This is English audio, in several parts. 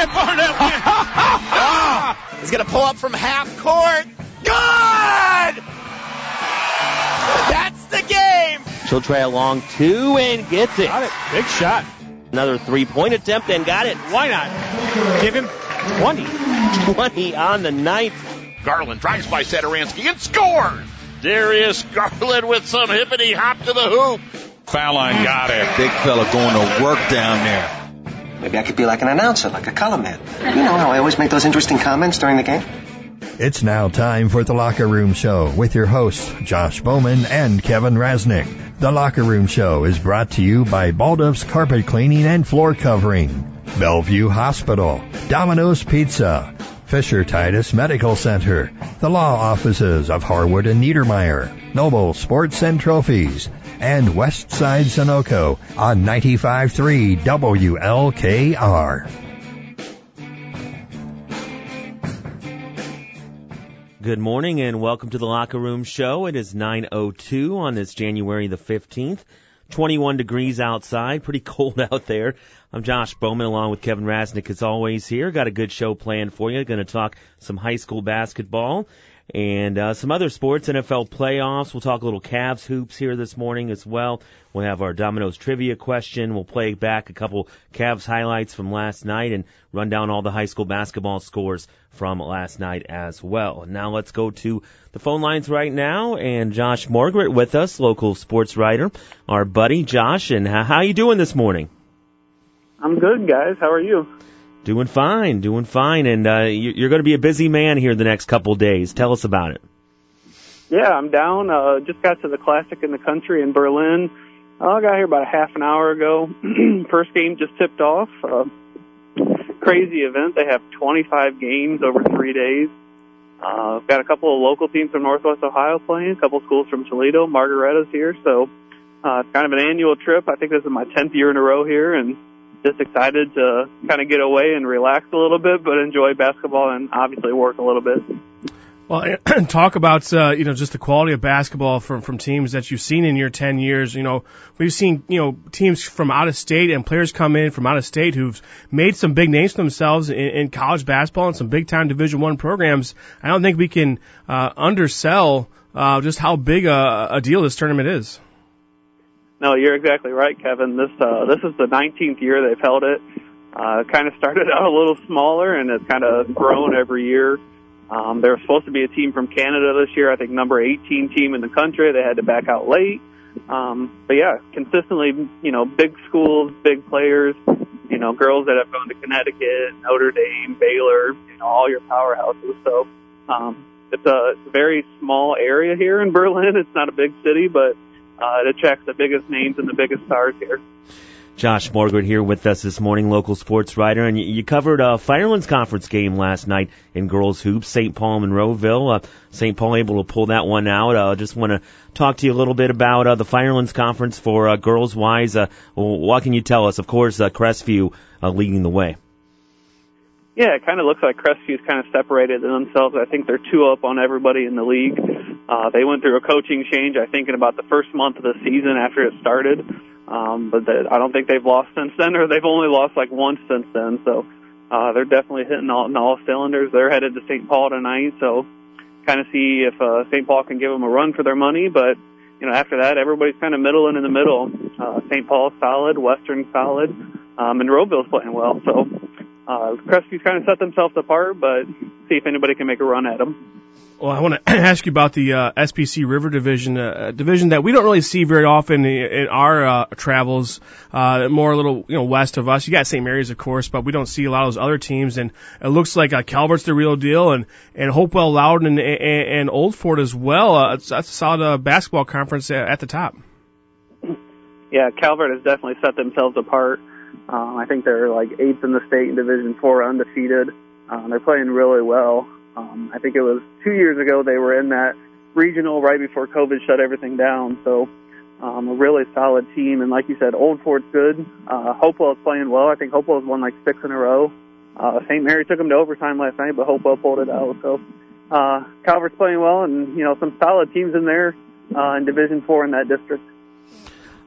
And Barnett wins. oh, he's going to pull up from half court. Good! That's the game. She'll try a long two and gets it. Got it. Big shot. Another three-point attempt and got it. Why not? Give him 20. 20 on the ninth. Garland drives by Satoransky and scores. Darius Garland with some hippity hop to the hoop. Foul line got it. Big fella going to work down there. Maybe I could be like an announcer, like a color man. You know how I always make those interesting comments during the game? It's now time for the Locker Room Show with your hosts, Josh Bowman and Kevin Rasnick. The Locker Room Show is brought to you by Balduff's Carpet Cleaning and Floor Covering, Bellevue Hospital, Domino's Pizza, Fisher Titus Medical Center, the law offices of Harwood and Niedermeyer, Noble Sports and Trophies, and Westside Sunoco on 95.3 WLKR. Good morning and welcome to the Locker Room Show. It is 9.02 on this January the 15th. 21 degrees outside, pretty cold out there. I'm Josh Bowman along with Kevin Rasnick as always here. Got a good show planned for you. Going to talk some high school basketball and uh, some other sports, NFL playoffs. We'll talk a little Cavs hoops here this morning as well. We'll have our Domino's trivia question. We'll play back a couple Cavs highlights from last night and run down all the high school basketball scores from last night as well. Now let's go to the phone lines right now and Josh Margaret with us, local sports writer, our buddy Josh. And how are you doing this morning? I'm good, guys. How are you? Doing fine, doing fine, and uh, you're going to be a busy man here the next couple days. Tell us about it. Yeah, I'm down. Uh, just got to the Classic in the Country in Berlin. Uh, I got here about a half an hour ago. First game just tipped off. Uh, crazy event. They have 25 games over three days. Uh, got a couple of local teams from Northwest Ohio playing, a couple of schools from Toledo. Margaretta's here, so uh, it's kind of an annual trip. I think this is my 10th year in a row here, and just excited to kind of get away and relax a little bit, but enjoy basketball and obviously work a little bit. Well, talk about uh, you know just the quality of basketball from from teams that you've seen in your ten years. You know, we've seen you know teams from out of state and players come in from out of state who've made some big names for themselves in, in college basketball and some big time Division One programs. I don't think we can uh, undersell uh, just how big a, a deal this tournament is. No, you're exactly right, Kevin. This uh, this is the 19th year they've held it. Uh, kind of started out a little smaller, and it's kind of grown every year. Um, there was supposed to be a team from Canada this year. I think number 18 team in the country. They had to back out late. Um, but yeah, consistently, you know, big schools, big players, you know, girls that have gone to Connecticut, Notre Dame, Baylor, you know, all your powerhouses. So, um, it's a, very small area here in Berlin. It's not a big city, but uh, it attracts the biggest names and the biggest stars here. Josh Margaret here with us this morning, local sports writer, and you, you covered a Firelands Conference game last night in girls hoops, St. Paul Monroeville. Uh, St. Paul able to pull that one out. I uh, just want to talk to you a little bit about uh, the Firelands Conference for uh, girls wise. Uh, what can you tell us? Of course, uh, Crestview uh, leading the way. Yeah, it kind of looks like Crestview's kind of separated themselves. I think they're two up on everybody in the league. Uh, they went through a coaching change, I think, in about the first month of the season after it started. Um, but the, I don't think they've lost since then, or they've only lost like once since then. So uh, they're definitely hitting all, all cylinders. They're headed to St. Paul tonight, so kind of see if uh, St. Paul can give them a run for their money. But you know, after that, everybody's kind of middle and in the middle. Uh, St. Paul's solid, Western solid, um, Monroeville's playing well. So uh, Crestview's kind of set themselves apart, but see if anybody can make a run at them. Well, I want to ask you about the uh, SBC River Division, uh, division that we don't really see very often in, in our uh, travels. Uh, more a little, you know, west of us. You got St. Mary's, of course, but we don't see a lot of those other teams. And it looks like uh, Calvert's the real deal, and and Hopewell, Loudon, and, and, and Old Fort as well. Uh, that's a solid uh, basketball conference at the top. Yeah, Calvert has definitely set themselves apart. Uh, I think they're like eighth in the state in Division Four, undefeated. Uh, they're playing really well. Um, I think it was two years ago they were in that regional right before COVID shut everything down. So um, a really solid team. And like you said, Old Fort's good. Uh, Hopewell's playing well. I think Hopewell's won like six in a row. Uh, St. Mary took them to overtime last night, but Hopewell pulled it out. So uh, Calvert's playing well, and you know some solid teams in there uh, in Division Four in that district.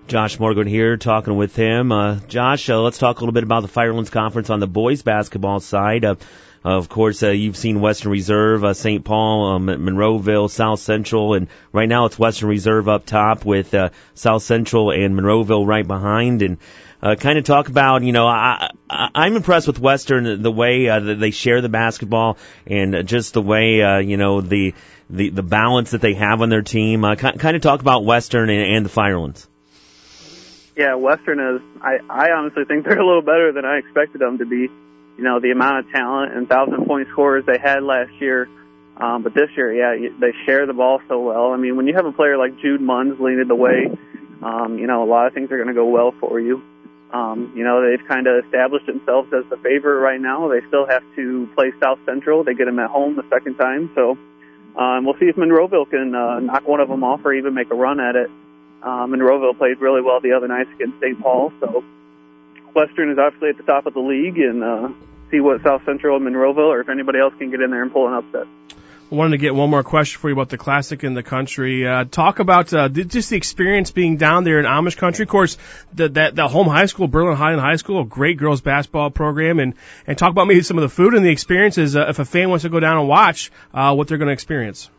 Josh Morgan here, talking with him. Uh, Josh, uh, let's talk a little bit about the Firelands Conference on the boys basketball side. Uh, of course, uh, you've seen Western Reserve, uh, St. Paul, um, Monroeville, South Central, and right now it's Western Reserve up top with uh, South Central and Monroeville right behind. And uh, kind of talk about, you know, I, I, I'm impressed with Western, the way uh, that they share the basketball and just the way, uh, you know, the the the balance that they have on their team. Uh, kind of talk about Western and, and the Firelands. Yeah, Western is. I I honestly think they're a little better than I expected them to be. You know, the amount of talent and thousand point scorers they had last year. Um, but this year, yeah, they share the ball so well. I mean, when you have a player like Jude Munns leading the way, um, you know, a lot of things are going to go well for you. Um, you know, they've kind of established themselves as the favorite right now. They still have to play South Central. They get them at home the second time. So, um, we'll see if Monroeville can, uh, knock one of them off or even make a run at it. Um, Monroeville played really well the other night against St. Paul. So, Western is obviously at the top of the league and, uh, see what South Central and Monroeville or if anybody else can get in there and pull an upset. I wanted to get one more question for you about the classic in the country. Uh, talk about uh, just the experience being down there in Amish country. Of course, the, that the home high school, Berlin Hiland High School, a great girls basketball program, and and talk about maybe some of the food and the experiences. Uh, if a fan wants to go down and watch, uh, what they're going to experience.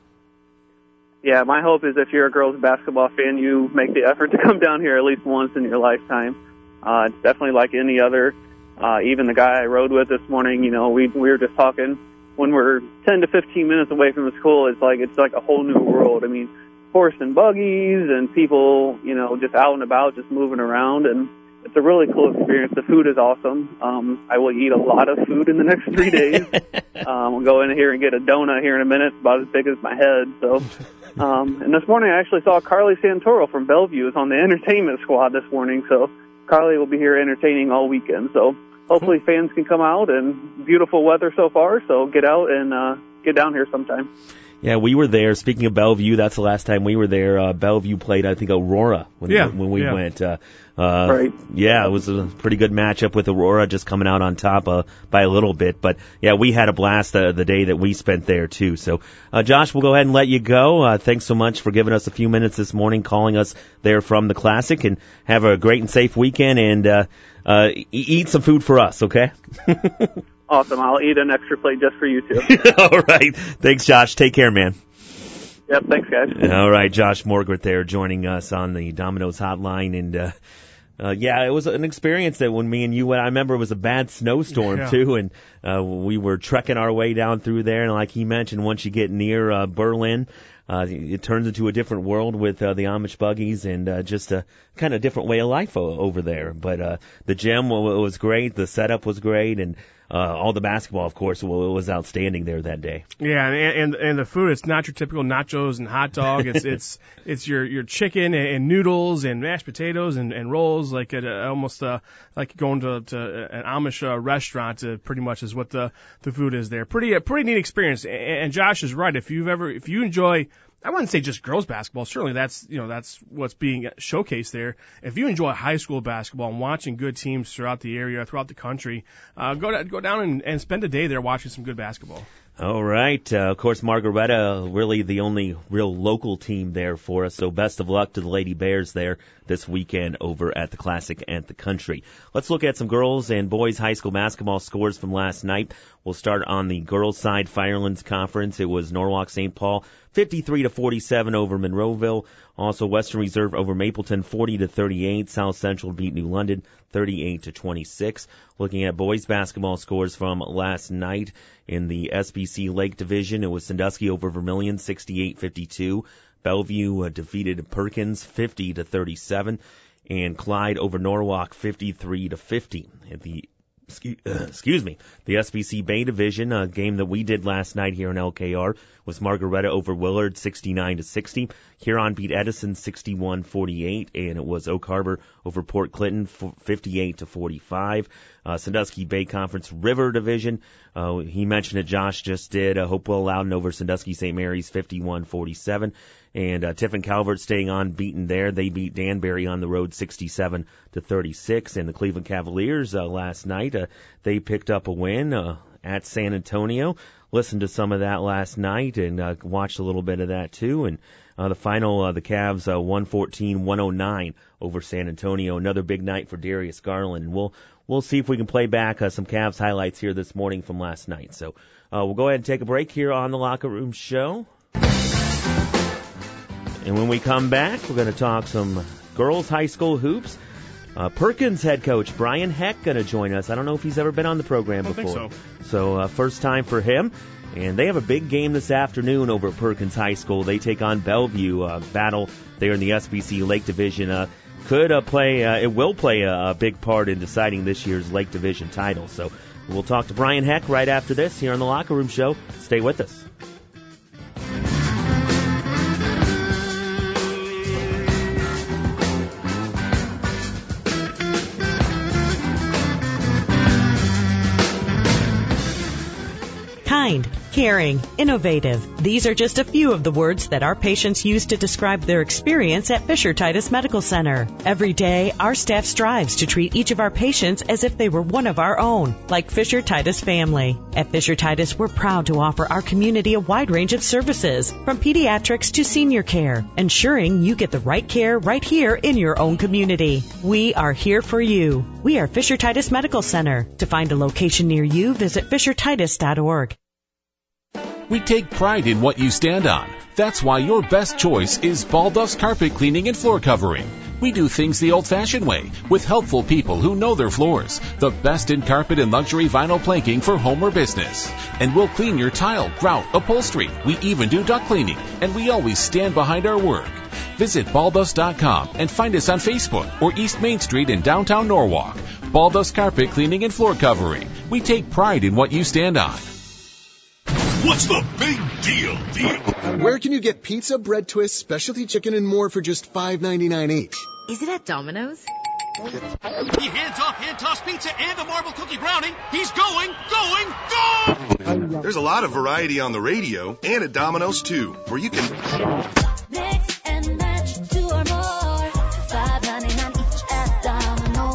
Yeah, my hope is if you're a girls basketball fan, you make the effort to come down here at least once in your lifetime. Uh, it's definitely like any other. Uh, even the guy I rode with this morning, you know, we we were just talking when we're 10 to 15 minutes away from the school, it's like it's like a whole new world. I mean, horse and buggies and people, you know, just out and about, just moving around, and it's a really cool experience. The food is awesome. Um, I will eat a lot of food in the next three days. um, we'll go in here and get a donut here in a minute, about as big as my head. So, um, and this morning I actually saw Carly Santoro from Bellevue is on the entertainment squad this morning. So Carly will be here entertaining all weekend. So hopefully fans can come out and beautiful weather so far. So get out and uh, get down here sometime. Yeah, we were there. Speaking of Bellevue, that's the last time we were there. Uh, Bellevue played, I think, Aurora when, yeah, when we yeah. went. Uh, uh, right. Yeah, it was a pretty good matchup with Aurora, just coming out on top uh, by a little bit. But yeah, we had a blast uh, the day that we spent there too. So, uh, Josh, we'll go ahead and let you go. Uh, thanks so much for giving us a few minutes this morning, calling us there from the Classic, and have a great and safe weekend. And uh, uh, e- eat some food for us, okay? Awesome. I'll eat an extra plate just for you too. All right. Thanks, Josh. Take care, man. yep. Thanks, guys. All right, Josh Morgret there joining us on the Domino's hotline, and uh, yeah, it was an experience that when me and you went, I remember it was a bad snowstorm Yeah. too, and uh, we were trekking our way down through there, and like he mentioned, once you get near uh, Berlin. Uh, it turns into a different world with uh, the Amish buggies and uh, just a kind of different way of life o- over there. But uh, the gym wa- was great, the setup was great, and uh, all the basketball, of course, wa- was outstanding there that day. Yeah, and, and and the food it's not your typical nachos and hot dog. It's it's it's your your chicken and, and noodles and mashed potatoes and, and rolls like at a, almost uh, like going to, to an Amish uh, restaurant. Uh, pretty much is what the the food is there. Pretty uh, pretty neat experience. And, and Josh is right. If you've ever if you enjoy I wouldn't say just girls basketball. Certainly that's, you know, that's what's being showcased there. If you enjoy high school basketball and watching good teams throughout the area, throughout the country, uh, go, go down and, and spend a day there watching some good basketball. All right. Uh, of course, Margaretta, really the only real local team there for us. So best of luck to the Lady Bears there this weekend over at the Classic and the Country. Let's look at some girls and boys high school basketball scores from last night. We'll start on the girls side Firelands Conference. It was Norwalk St. Paul 53 to 47 over Monroeville. Also Western Reserve over Mapleton 40 to 38. South Central beat New London 38 to 26. Looking at boys basketball scores from last night in the SBC Lake Division, it was Sandusky over Vermilion 68-52. Bellevue uh, defeated Perkins 50 to 37, and Clyde over Norwalk 53 to 50. At the excuse, me, the SBC Bay Division, a game that we did last night here in LKR, was Margaretta over Willard 69 to 60. Huron beat Edison 61-48, and it was Oak Harbor over Port Clinton 58 to 45. Uh, Sandusky Bay Conference River Division, uh, he mentioned it, Josh just did, uh, Hopewell Loudon over Sandusky St. Mary's 51-47. And uh, Tiffin Calvert staying unbeaten there. They beat Danbury on the road 67 to 36. And the Cleveland Cavaliers uh, last night, uh, they picked up a win uh, at San Antonio. listened to some of that last night and uh, watched a little bit of that too. And uh, the final, uh, the Cavs uh, 114-109 over San Antonio. Another big night for Darius Garland. And we'll we'll see if we can play back uh, some Cavs highlights here this morning from last night. So uh, we'll go ahead and take a break here on the Locker Room Show. And when we come back, we're going to talk some girls high school hoops. Uh, Perkins head coach Brian Heck going to join us. I don't know if he's ever been on the program before. so. So uh, first time for him. And they have a big game this afternoon over at Perkins High School. They take on Bellevue, uh, battle there in the SBC Lake Division. Uh, could uh, play, uh, it will play a, a big part in deciding this year's Lake Division title. So we'll talk to Brian Heck right after this here on the Locker Room Show. Stay with us. Kind, caring, innovative. These are just a few of the words that our patients use to describe their experience at Fisher Titus Medical Center. Every day, our staff strives to treat each of our patients as if they were one of our own, like Fisher Titus family. At Fisher Titus, we're proud to offer our community a wide range of services, from pediatrics to senior care, ensuring you get the right care right here in your own community. We are here for you. We are Fisher Titus Medical Center. To find a location near you, visit fishertitus.org. We take pride in what you stand on. That's why your best choice is Balduff's Carpet Cleaning and Floor Covering. We do things the old fashioned way with helpful people who know their floors. The best in carpet and luxury vinyl planking for home or business. And we'll clean your tile, grout, upholstery. We even do duct cleaning. And we always stand behind our work. Visit balduffs.com and find us on Facebook or East Main Street in downtown Norwalk. Balduffs Carpet Cleaning and Floor Covering. We take pride in what you stand on. What's the big deal, deal? Where can you get pizza, bread twists, specialty chicken, and more for just $5.99 each? Is it at Domino's? He hands off hand toss pizza and a marble cookie brownie. He's going, going, go! There's a lot of variety on the radio and at Domino's too, where you can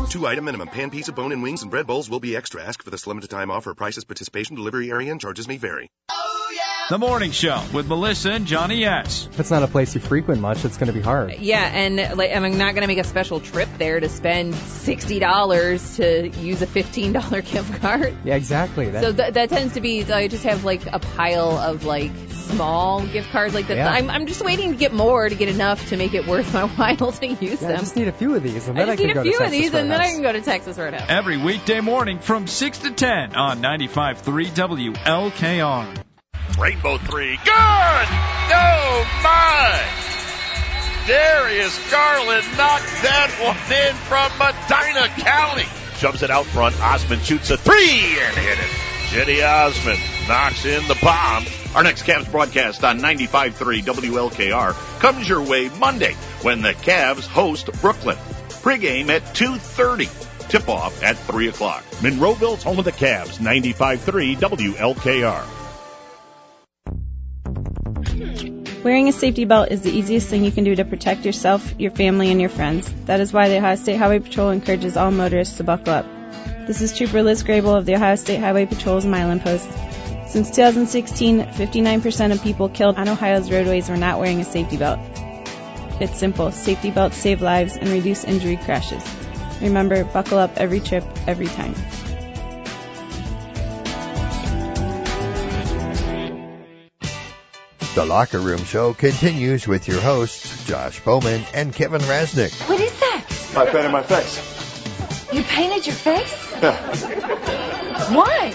two item minimum. Pan pizza, bone and wings, and bread bowls will be extra. Ask for this limited time offer. Prices, participation, delivery area, and charges may vary. The Morning Show with Melissa and Johnny S. If it's not a place you frequent much, it's going to be hard. Yeah, and like I'm not going to make a special trip there to spend sixty dollars to use a fifteen dollar gift card. Yeah, exactly. That, So th- that tends to be I just have like a pile of like small gift cards like that. Yeah. I'm I'm just waiting to get more to get enough to make it worth my while to use yeah, I just need a few of these, and I then I, just can need go a few to of Texas these, and then I can go to Texas Roadhouse. Every weekday morning from 6 to 10 on 95.3 WLKR. Rainbow three. Good! Oh my! Darius Garland knocked that one in from Medina County. Shoves it out front. Osman shoots a three and hit it. Cedi Osman knocks in the bomb. Our next Cavs broadcast on 95.3 WLKR comes your way Monday when the Cavs host Brooklyn. Pregame at 2.30. Tip off at 3 o'clock. Monroeville's home of the Cavs, 95.3 WLKR. Wearing a safety belt is the easiest thing you can do to protect yourself, your family, and your friends. That is why the Ohio State Highway Patrol encourages all motorists to buckle up. This is Trooper Liz Grable of the Ohio State Highway Patrol's Milan Post. Since 2016, 59% of people killed on Ohio's roadways were not wearing a safety belt. It's simple. Safety belts save lives and reduce injury crashes. Remember, buckle up every trip, every time. The Locker Room Show continues with your hosts, Josh Bowman and Kevin Rasnick. What is that? I painted my face. You painted your face? Yeah. Why?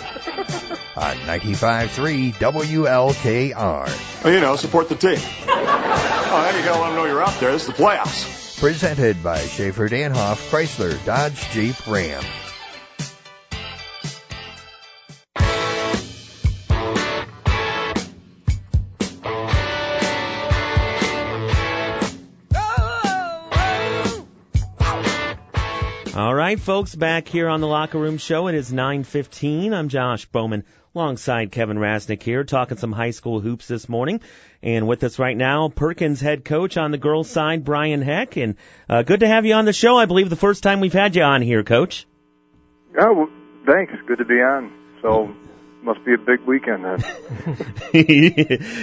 On 95.3 WLKR. Well, you know, support the team. Oh, and you gotta let them know you're out there. This is the playoffs. Presented by Schaefer Danhoff Chrysler Dodge Jeep Ram. Right, folks, back here on the Locker Room Show. It is 9:15. I'm Josh Bowman, alongside Kevin Rasnick here, talking some high school hoops this morning. And with us right now, Perkins head coach on the girls' side, Brian Heck. And uh, good to have you on the show. I believe the first time we've had you on here, Coach. Oh, well, thanks. Good to be on. So, must be a big weekend then.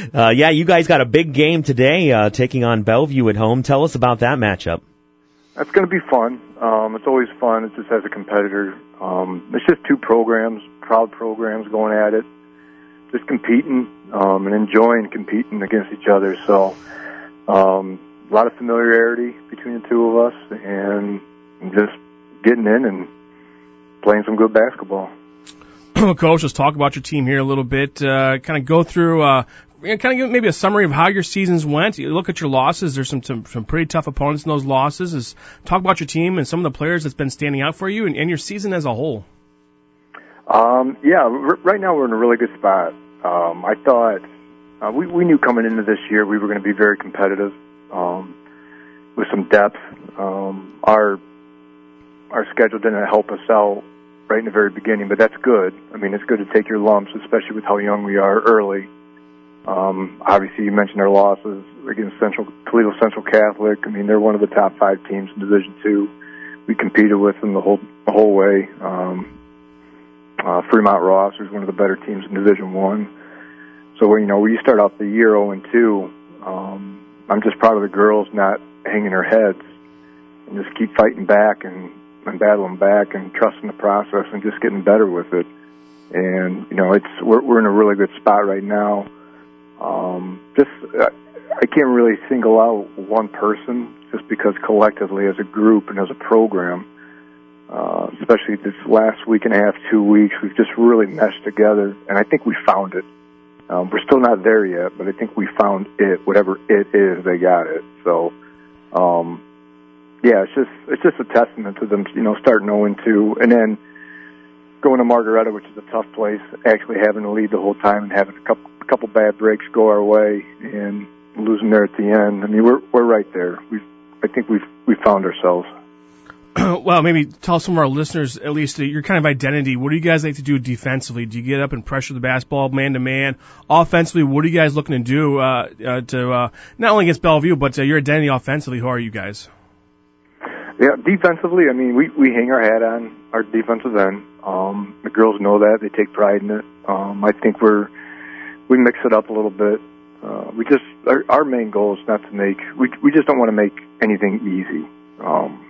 uh, yeah, you guys got a big game today, uh, taking on Bellevue at home. Tell us about that matchup. That's going to be fun. Um, it's always fun. It's just as a competitor. Um, it's just two programs, proud programs going at it, just competing um, and enjoying competing against each other. So um, a lot of familiarity between the two of us, and just getting in and playing some good basketball. Coach, let's talk about your team here a little bit. Uh, kind of go through, uh, kind of give maybe a summary of how your seasons went. You look at your losses. There's some some, some pretty tough opponents in those losses. Is talk about your team and some of the players that's been standing out for you and, and your season as a whole. Um, yeah, r- right now we're in a really good spot. Um, I thought uh, we we knew coming into this year we were going to be very competitive um, with some depth. Um, our our schedule didn't help us out right in the very beginning, but that's good. I mean, it's good to take your lumps, especially with how young we are early. Um, obviously, you mentioned their losses against Central Toledo Central Catholic. I mean, they're one of the top five teams in Division Two. We competed with them the whole the whole way. Um, uh, Fremont Ross was one of the better teams in Division One. So you know, when you start off the year 0 and 2, um, I'm just proud of the girls not hanging their heads and just keep fighting back and, and battling back and trusting the process and just getting better with it. And you know, it's we're we're in a really good spot right now. Um, just uh, I can't really single out one person just because collectively as a group and as a program, uh, especially this last week and a half, two weeks, we've just really meshed together, and I think we found it. Um, we're still not there yet, but I think we found it. Whatever it is, they got it. So, um, yeah, it's just it's just a testament to them, you know, starting 0 2, and then going to Margaretta, which is a tough place, actually having to lead the whole time and having a couple couple bad breaks go our way and losing there at the end. I mean, we're we're right there. We I think we've we found ourselves. well, maybe tell some of our listeners at least uh, your kind of identity. What do you guys like to do defensively? Do you get up and pressure the basketball man to man? Offensively, what are you guys looking to do uh, uh, to uh, not only against Bellevue, but uh, your identity offensively? Who are you guys? Yeah, defensively, I mean, we we hang our hat on our defensive end. Um, the girls know that; they take pride in it. Um, I think we're we mix it up a little bit. Uh, we just our, our main goal is not to make we we just don't want to make anything easy. Um,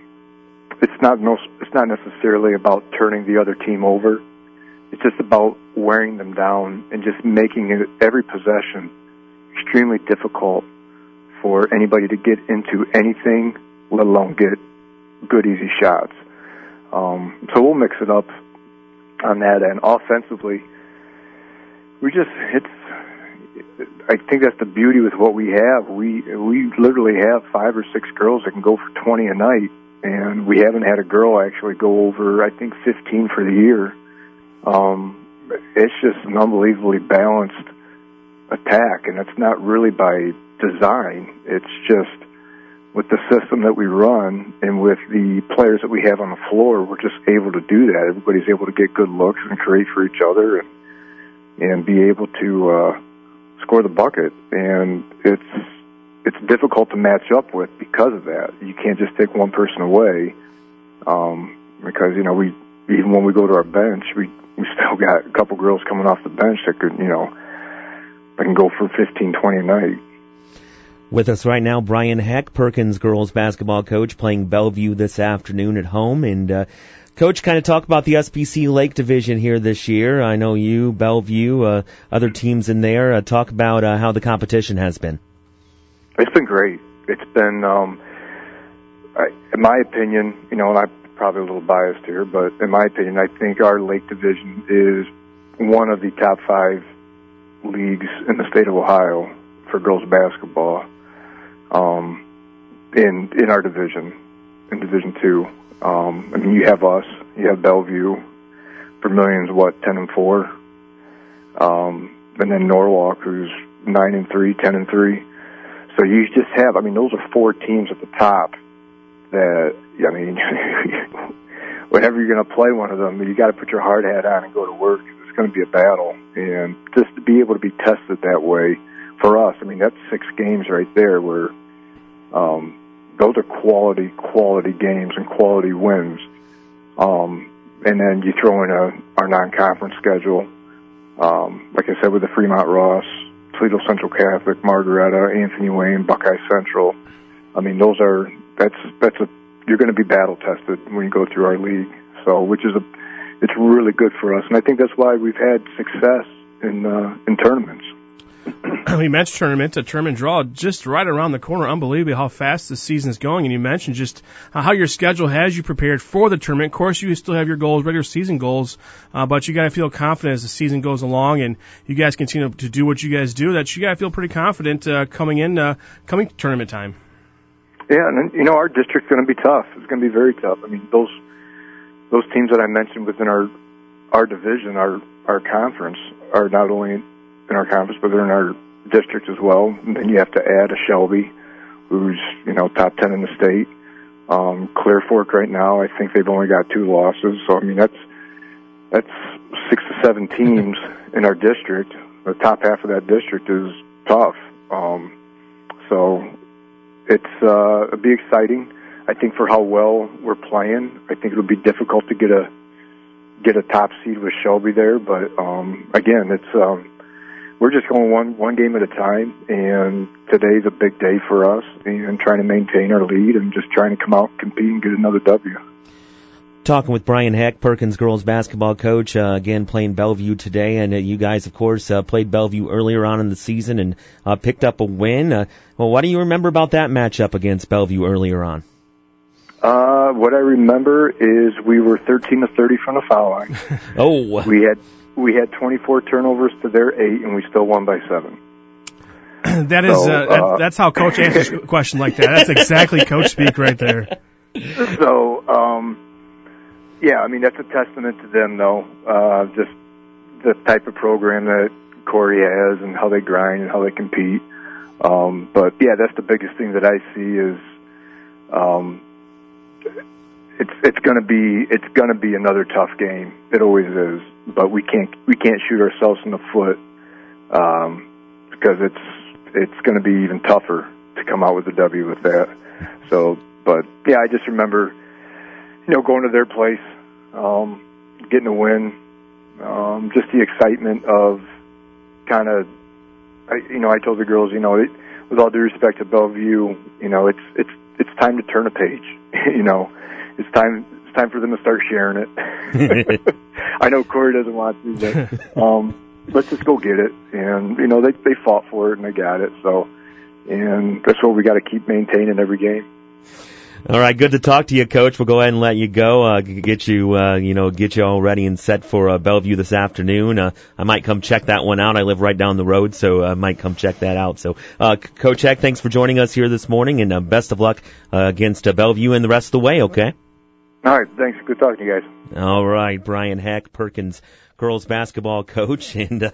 it's not no it's not necessarily about turning the other team over. It's just about wearing them down and just making it every possession extremely difficult for anybody to get into anything, let alone get good easy shots. Um, so we'll mix it up on that end. Offensively, we just it's. I think that's the beauty with what we have. We we literally have five or six girls that can go for twenty a night, and we haven't had a girl actually go over I think fifteen for the year. Um, it's just an unbelievably balanced attack, and it's not really by design. It's just with the system that we run and with the players that we have on the floor, we're just able to do that. Everybody's able to get good looks and create for each other and and be able to uh, score the bucket. And it's it's difficult to match up with because of that. You can't just take one person away um, because you know we even when we go to our bench, we we still got a couple girls coming off the bench that could you know that can go for fifteen twenty a night. With us right now, Brian Heck, Perkins girls basketball coach, playing Bellevue this afternoon at home. And uh, coach, kind of talk about the SBC Lake Division here this year. I know you, Bellevue, uh, other teams in there. Uh, talk about uh, how the competition has been. It's been great. It's been, um, I, in my opinion, you know, and I'm probably a little biased here, but in my opinion, I think our Lake Division is one of the top five leagues in the state of Ohio for girls basketball um, in in our division, in Division Two. Um, I mean, you have us, you have Bellevue, Vermilion's what ten and four, um, and then Norwalk, who's nine and three, ten and three. So you just have, I mean, those are four teams at the top. That I mean, whenever you're going to play one of them, you got to put your hard hat on and go to work. It's going to be a battle, and just to be able to be tested that way for us, I mean, that's six games right there where um, those are quality, quality games and quality wins. Um, and then you throw in a, our non-conference schedule, um, like I said, with the Fremont Ross, Toledo Central Catholic, Margaretta, Anthony Wayne, Buckeye Central. I mean, those are that's that's a you're going to be battle tested when you go through our league. So, which is a it's really good for us, and I think that's why we've had success in uh, in tournaments. we mentioned tournament, a tournament draw just right around the corner. Unbelievable how fast the season is going. And you mentioned just how your schedule has you prepared for the tournament. Of course, you still have your goals, regular season goals, uh, but you got to feel confident as the season goes along and you guys continue to do what you guys do. That you got to feel pretty confident uh, coming in, uh, coming tournament time. Yeah, and you know our district's going to be tough. It's going to be very tough. I mean those those teams that I mentioned within our our division, our our conference, are not only in our conference, but they're in our district as well. And then you have to add a Shelby, who's you know top ten in the state. Um, Clear Fork right now, I think they've only got two losses. So I mean that's that's six to seven teams in our district. The top half of that district is tough. Um, so it's uh, it'll be exciting. I think for how well we're playing, I think it'll be difficult to get a get a top seed with Shelby there. But um, again, it's um, we're just going one one game at a time, and today's a big day for us, and trying to maintain our lead and just trying to come out, compete, and get another W. Talking with Brian Heck, Perkins girls basketball coach, uh, again playing Bellevue today, and uh, you guys, of course, uh, played Bellevue earlier on in the season and uh, picked up a win. Uh, well, what do you remember about that matchup against Bellevue earlier on? Uh, what I remember is we were 13 to 30 from the foul line. oh, we had we had 24 turnovers to their eight, and we still won by seven. that is So, uh, that, uh, that's how coach answers a question like that. That's exactly coach speak right there. so, um, yeah, I mean that's a testament to them, though. Uh, just the type of program that Corey has, and how they grind, and how they compete. Um, but yeah, that's the biggest thing that I see is, um, it's it's gonna be it's gonna be another tough game. It always is, but we can't we can't shoot ourselves in the foot um, because it's it's going to be even tougher to come out with a W with that. So, but yeah, I just remember, you know, going to their place, um, getting a win, um, just the excitement of kind of, I, you know, I told the girls, you know, it, with all due respect to Bellevue, you know, it's it's it's time to turn a page. you know, it's time it's time for them to start sharing it. I know Corey doesn't want to, but um, let's just go get it. And you know, they they fought for it and they got it. So, and that's what we got to keep maintaining every game. All right, good to talk to you, Coach. We'll go ahead and let you go. Uh, get you, uh, you know, get you all ready and set for uh, Bellevue this afternoon. Uh, I might come check that one out. I live right down the road, so I might come check that out. So, uh, Coach Heck, thanks for joining us here this morning, and uh, best of luck uh, against uh, Bellevue and the rest of the way. Okay. All right, thanks. Good talking to you guys. All right, Brian Heck, Perkins girls basketball coach, and uh,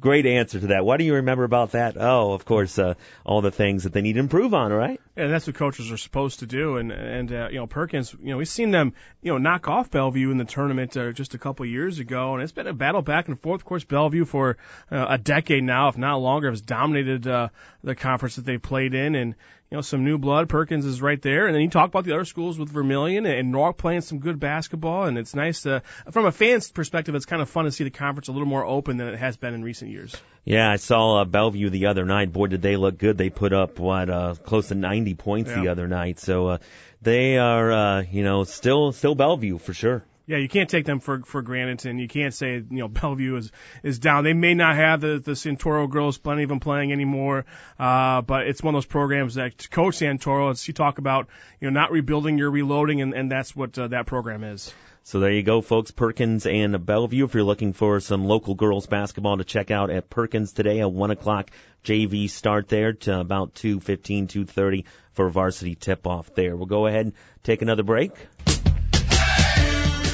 great answer to that. What do you remember about that? Oh, of course, uh, all the things that they need to improve on. Right? And that's what coaches are supposed to do. And and uh, you know Perkins, you know we've seen them, you know, knock off Bellevue in the tournament uh, just a couple years ago, and it's been a battle back and forth. Of course, Bellevue for uh, a decade now, if not longer, has dominated uh, the conference that they played in, and you know some new blood. Perkins is right there, and then you talk about the other schools with Vermilion and Norwalk playing some good basketball, and it's nice to, from a fan's perspective, it's kind of fun to see the conference a little more open than it has been in recent years. Yeah, I saw uh, Bellevue the other night. Boy, did they look good. They put up what uh, close to 90 points the other night. So uh, they are, uh, you know, still still Bellevue for sure. Yeah, you can't take them for for granted, and you can't say you know Bellevue is is down. They may not have the the Santoro girls, plenty of them playing anymore, uh, but it's one of those programs that Coach Santoro, it's, you talk about you know not rebuilding, you're reloading, and and that's what uh, that program is. So there you go, folks. Perkins and Bellevue. If you're looking for some local girls basketball to check out at Perkins today, a one o'clock JV start there to about two fifteen, two thirty for varsity tip off there. We'll go ahead and take another break.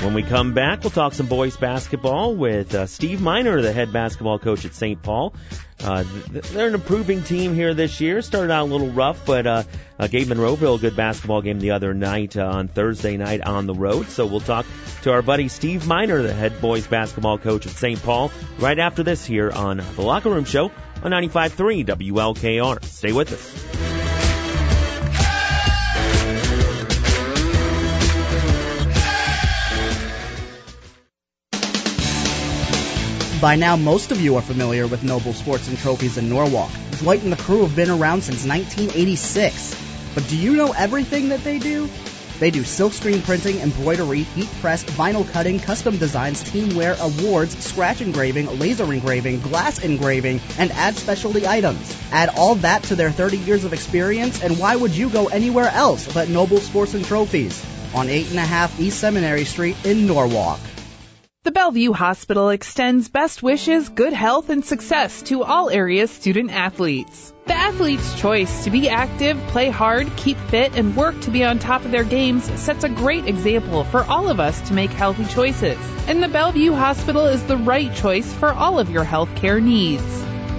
When we come back, we'll talk some boys basketball with uh, Steve Miner, the head basketball coach at St. Paul. Uh, they're an improving team here this year. Started out a little rough, but uh, uh, gave Monroeville a good basketball game the other night uh, on Thursday night on the road. So we'll talk to our buddy Steve Miner, the head boys basketball coach at St. Paul, right after this here on the Locker Room Show on 95.3 WLKR. Stay with us. By now, most of you are familiar with Noble Sports and Trophies in Norwalk. Dwight and the crew have been around since 1986. But do you know everything that they do? They do silkscreen printing, embroidery, heat press, vinyl cutting, custom designs, teamwear, awards, scratch engraving, laser engraving, glass engraving, and add specialty items. Add all that to their 30 years of experience, and why would you go anywhere else but Noble Sports and Trophies on 8.5 East Seminary Street in Norwalk? The Bellevue Hospital extends best wishes, good health, and success to all area student athletes. The athlete's choice to be active, play hard, keep fit, and work to be on top of their games sets a great example for all of us to make healthy choices. And the Bellevue Hospital is the right choice for all of your healthcare needs.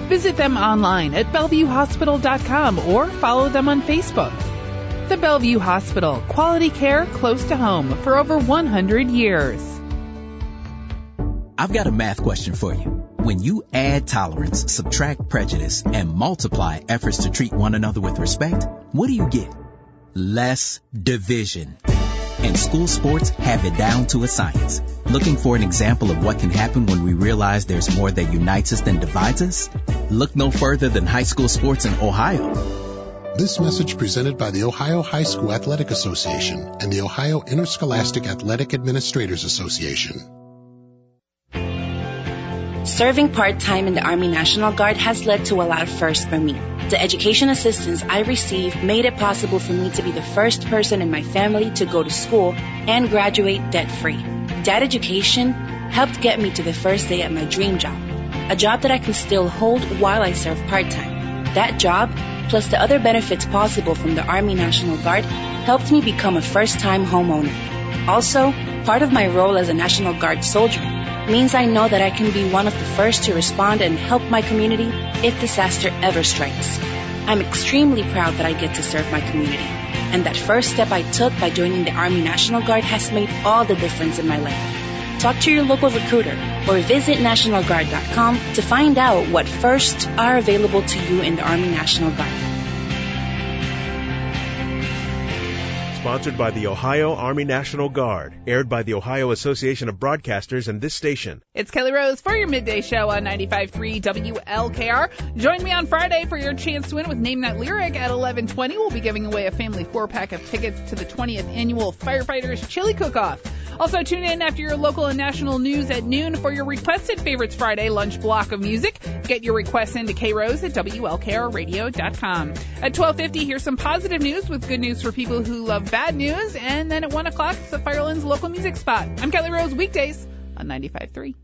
Visit them online at bellevuehospital.com or follow them on Facebook. The Bellevue Hospital, quality care close to home for over 100 years. I've got a math question for you. When you add tolerance, subtract prejudice, and multiply efforts to treat one another with respect, what do you get? Less division. And school sports have it down to a science. Looking for an example of what can happen when we realize there's more that unites us than divides us? Look no further than high school sports in Ohio. This message presented by the Ohio High School Athletic Association and the Ohio Interscholastic Athletic Administrators Association. Serving part-time in the Army National Guard has led to a lot of firsts for me. The education assistance I received made it possible for me to be the first person in my family to go to school and graduate debt-free. That education helped get me to the first day at my dream job, a job that I can still hold while I serve part-time. That job, plus the other benefits possible from the Army National Guard, helped me become a first-time homeowner. Also, part of my role as a National Guard soldier means I know that I can be one of the first to respond and help my community if disaster ever strikes. I'm extremely proud that I get to serve my community, and that first step I took by joining the Army National Guard has made all the difference in my life. Talk to your local recruiter or visit NationalGuard.com to find out what firsts are available to you in the Army National Guard. Sponsored by the Ohio Army National Guard. Aired by the Ohio Association of Broadcasters and this station. It's Kelly Rose for your midday show on 95.3 WLKR. Join me on Friday for your chance to win with Name That Lyric at 11:20. We'll be giving away a family four pack of tickets to the 20th annual Firefighters Chili Cook-Off. Also tune in after your local and national news at noon for your requested favorites Friday lunch block of music. Get your requests into krose at WLKRradio.com. At 12:50, here's some positive news with good news for people who love bad news, and then at one o'clock, it's the Firelands local music spot. I'm Kelly Rose, weekdays on 95.3.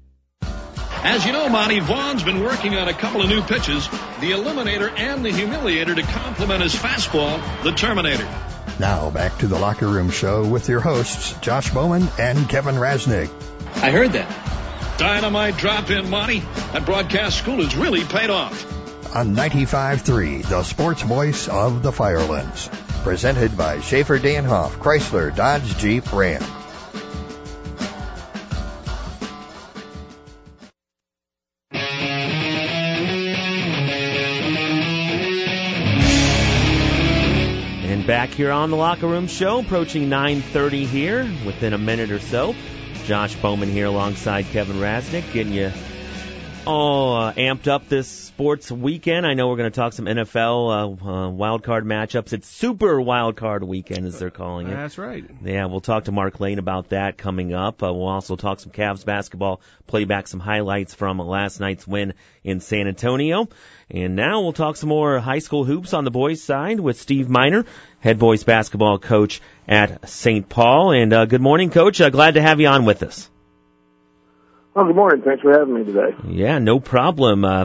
As you know, Monty Vaughn's been working on a couple of new pitches, the Eliminator and the Humiliator to complement his fastball, the Terminator. Now back to the Locker Room Show with your hosts, Josh Bowman and Kevin Rasnick. I heard that. Dynamite drop in, Monty. That broadcast school has really paid off. On 95.3, the sports voice of the Firelands. Presented by Schaefer Danhoff, Chrysler, Dodge, Jeep, Ram. And back here on the Locker Room Show, approaching 9.30 here, within a minute or so. Josh Bowman here alongside Kevin Rasnick, getting you all uh, amped up this sports weekend. I know we're going to talk some NFL uh, uh, wild card matchups. It's Super Wild Card Weekend, as they're calling it. That's right. Yeah, we'll talk to Mark Lane about that coming up. Uh, we'll also talk some Cavs basketball, play back some highlights from last night's win in San Antonio. And now we'll talk some more high school hoops on the boys' side with Steve Miner, head boys basketball coach at St. Paul. And uh, good morning, coach. Uh, glad to have you on with us. Oh, good morning. Thanks for having me today. Yeah, no problem. Uh,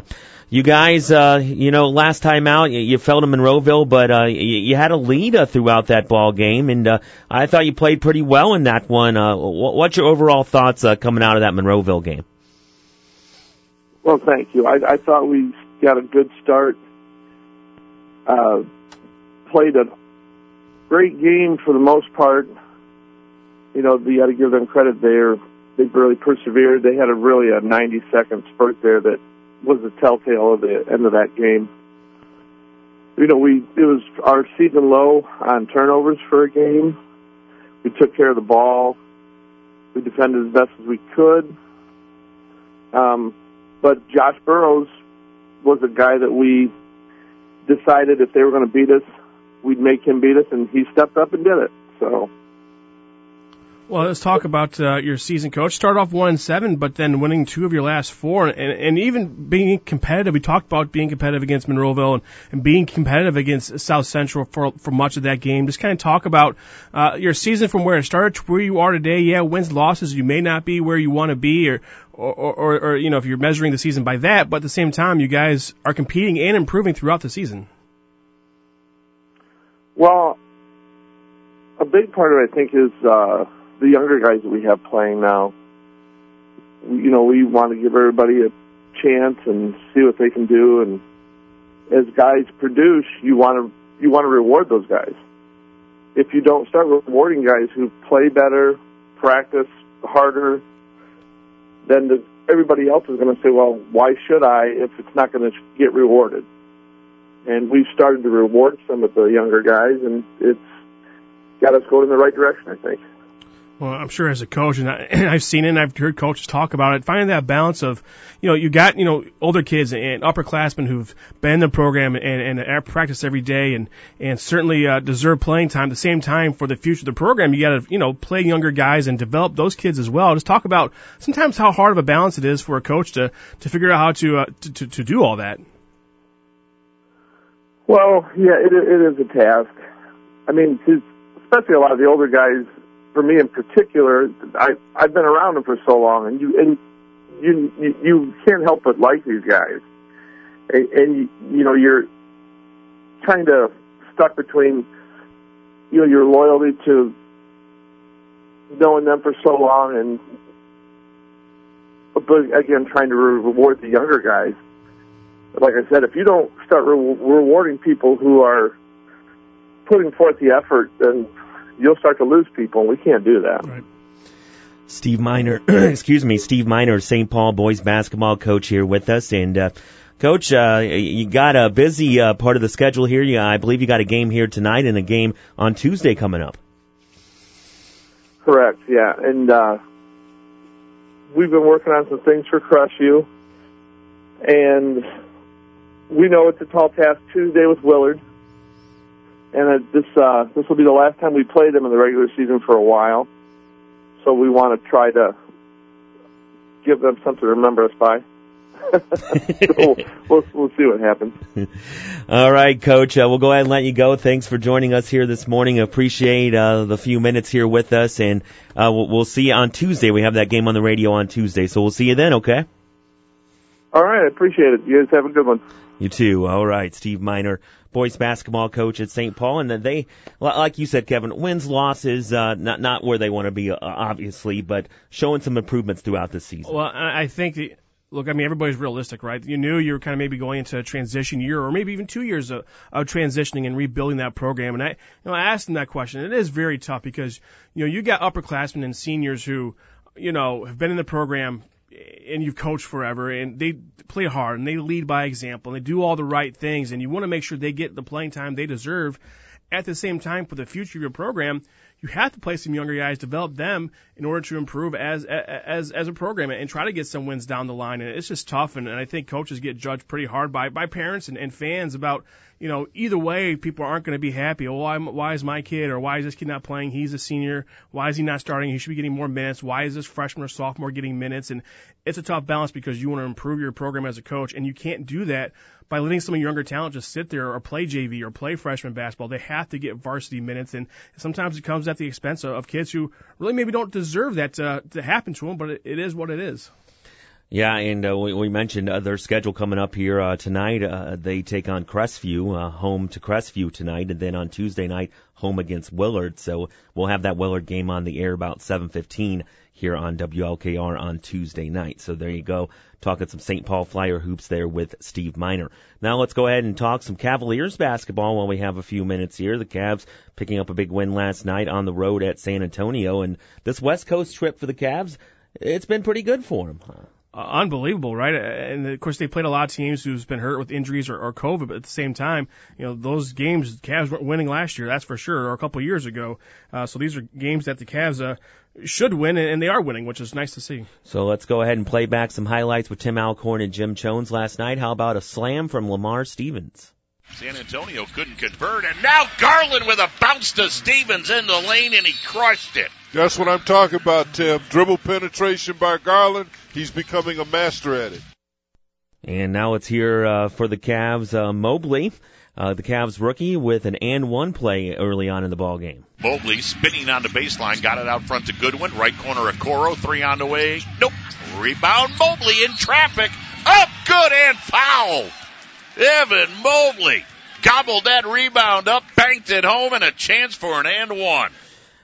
you guys, uh, you know, last time out, you, you fell to Monroeville, but uh, you, you had a lead uh, throughout that ball game, and uh, I thought you played pretty well in that one. Uh, what, what's your overall thoughts uh, coming out of that Monroeville game? Well, thank you. I, I thought we got a good start. Uh, played a great game for the most part. You know, you got to give them credit there. They really persevered. They had a really a 90 second spurt there that was the telltale of the end of that game. You know, we it was our season low on turnovers for a game. We took care of the ball. We defended as best as we could. Um, but Josh Burrows was a guy that we decided if they were going to beat us, we'd make him beat us, and he stepped up and did it. So Well, let's talk about uh, your season, coach. Start off one and seven, but then winning two of your last four, and, and even being competitive. We talked about being competitive against Monroeville and, and being competitive against South Central for for much of that game. Just kind of talk about uh, your season from where it started to where you are today. Yeah, wins, losses. You may not be where you want to be, or or, or or you know if you're measuring the season by that, but at the same time, you guys are competing and improving throughout the season. Well, a big part of it, I think, is uh, the younger guys that we have playing now. You know, we want to give everybody a chance and see what they can do. And as guys produce, you want to you want to reward those guys. If you don't start rewarding guys who play better, practice harder, then the, everybody else is going to say, "Well, why should I if it's not going to get rewarded?" And we've started to reward some of the younger guys, and it's got us going in the right direction, I think. Well, I'm sure as a coach, and, I, and I've seen it, and I've heard coaches talk about it, finding that balance of, you know, you got, you know, older kids and upperclassmen who've been in the program and, and practice every day and, and certainly uh, deserve playing time. At the same time, for the future of the program, you got to, you know, play younger guys and develop those kids as well. Just talk about sometimes how hard of a balance it is for a coach to, to figure out how to, uh, to, to, to do all that. Well, yeah, it, it is a task. I mean, especially a lot of the older guys. For me in particular, I I've been around them for so long, and you and you you, you can't help but like these guys, and, and you, you know you're kind of stuck between you know your loyalty to knowing them for so long, and but again trying to reward the younger guys. Like I said, if you don't start re- rewarding people who are putting forth the effort, then you'll start to lose people, and we can't do that. Right. Steve Miner, excuse me, Steve Miner, St. Paul boys basketball coach here with us, and uh, coach, uh, you got a busy uh, part of the schedule here. You, I believe you got a game here tonight and a game on Tuesday coming up. Correct. Yeah, and uh, we've been working on some things for Crestview, and we know it's a tall task Tuesday with Willard, and uh, this uh, this will be the last time we play them in the regular season for a while. So we want to try to give them something to remember us by. so we'll, we'll see what happens. All right, Coach. Uh, we'll go ahead and let you go. Thanks for joining us here this morning. Appreciate uh, the few minutes here with us, and uh, we'll, we'll see you on Tuesday. We have that game on the radio on Tuesday, so we'll see you then. Okay. All right, I appreciate it. You guys have a good one. You too. All right, Steve Miner, boys basketball coach at St. Paul, and then they, like you said, Kevin, wins, losses, uh, not not where they want to be, uh, obviously, but showing some improvements throughout the season. Well, I I think the, look, I mean, everybody's realistic, right? You knew you were kind of maybe going into a transition year or maybe even two years of, of transitioning and rebuilding that program. And I, you know, I asked them that question. It is very tough because, you know, you got upperclassmen and seniors who, you know, have been in the program and you've coached forever and they play hard and they lead by example and they do all the right things and you want to make sure they get the playing time they deserve. At the same time, for the future of your program, you have to play some younger guys, develop them in order to improve as as as a program and try to get some wins down the line. And it's just tough, and, and I think coaches get judged pretty hard by by parents and, and fans about you know either way people aren't going to be happy. Oh, why why is my kid or why is this kid not playing? He's a senior. Why is he not starting? He should be getting more minutes. Why is this freshman or sophomore getting minutes? And it's a tough balance because you want to improve your program as a coach, and you can't do that by letting some of your younger talent just sit there or play JV or play freshman basketball. They have to get varsity minutes, and sometimes it comes at the expense of, of kids who really maybe don't deserve that to, to happen to them, but it, it is what it is. Yeah, and uh, we, we mentioned uh, their schedule coming up here uh, tonight. Uh, they take on Crestview, uh, home to Crestview tonight, and then on Tuesday night, home against Willard. So we'll have that Willard game on the air about 7:15 here on WLKR on Tuesday night. So there you go, talking some St. Paul Flyer hoops there with Steve Miner. Now let's go ahead and talk some Cavaliers basketball while we have a few minutes here. The Cavs picking up a big win last night on the road at San Antonio, and this West Coast trip for the Cavs, it's been pretty good for them. Huh? Uh, unbelievable, right? And of course, they played a lot of teams who's been hurt with injuries or, or COVID, but at the same time, you know, those games, Cavs weren't winning last year, that's for sure, or a couple years ago. Uh, so these are games that the Cavs uh, should win, and they are winning, which is nice to see. So let's go ahead and play back some highlights with Tim Alcorn and Jim Jones last night. How about a slam from Lamar Stevens? San Antonio couldn't convert, and now Garland with a bounce to Stevens in the lane, and he crushed it. That's what I'm talking about, Tim. Dribble penetration by Garland. He's becoming a master at it. And now it's here uh, for the Cavs, uh, Mobley, uh, the Cavs rookie, with an and one play early on in the ball game. Mobley spinning on the baseline, got it out front to Goodwin, right corner Okoro, three on the way. Nope. Rebound Mobley in traffic. Up good and foul. Evan Mobley gobbled that rebound up, banked it home, and a chance for an and one.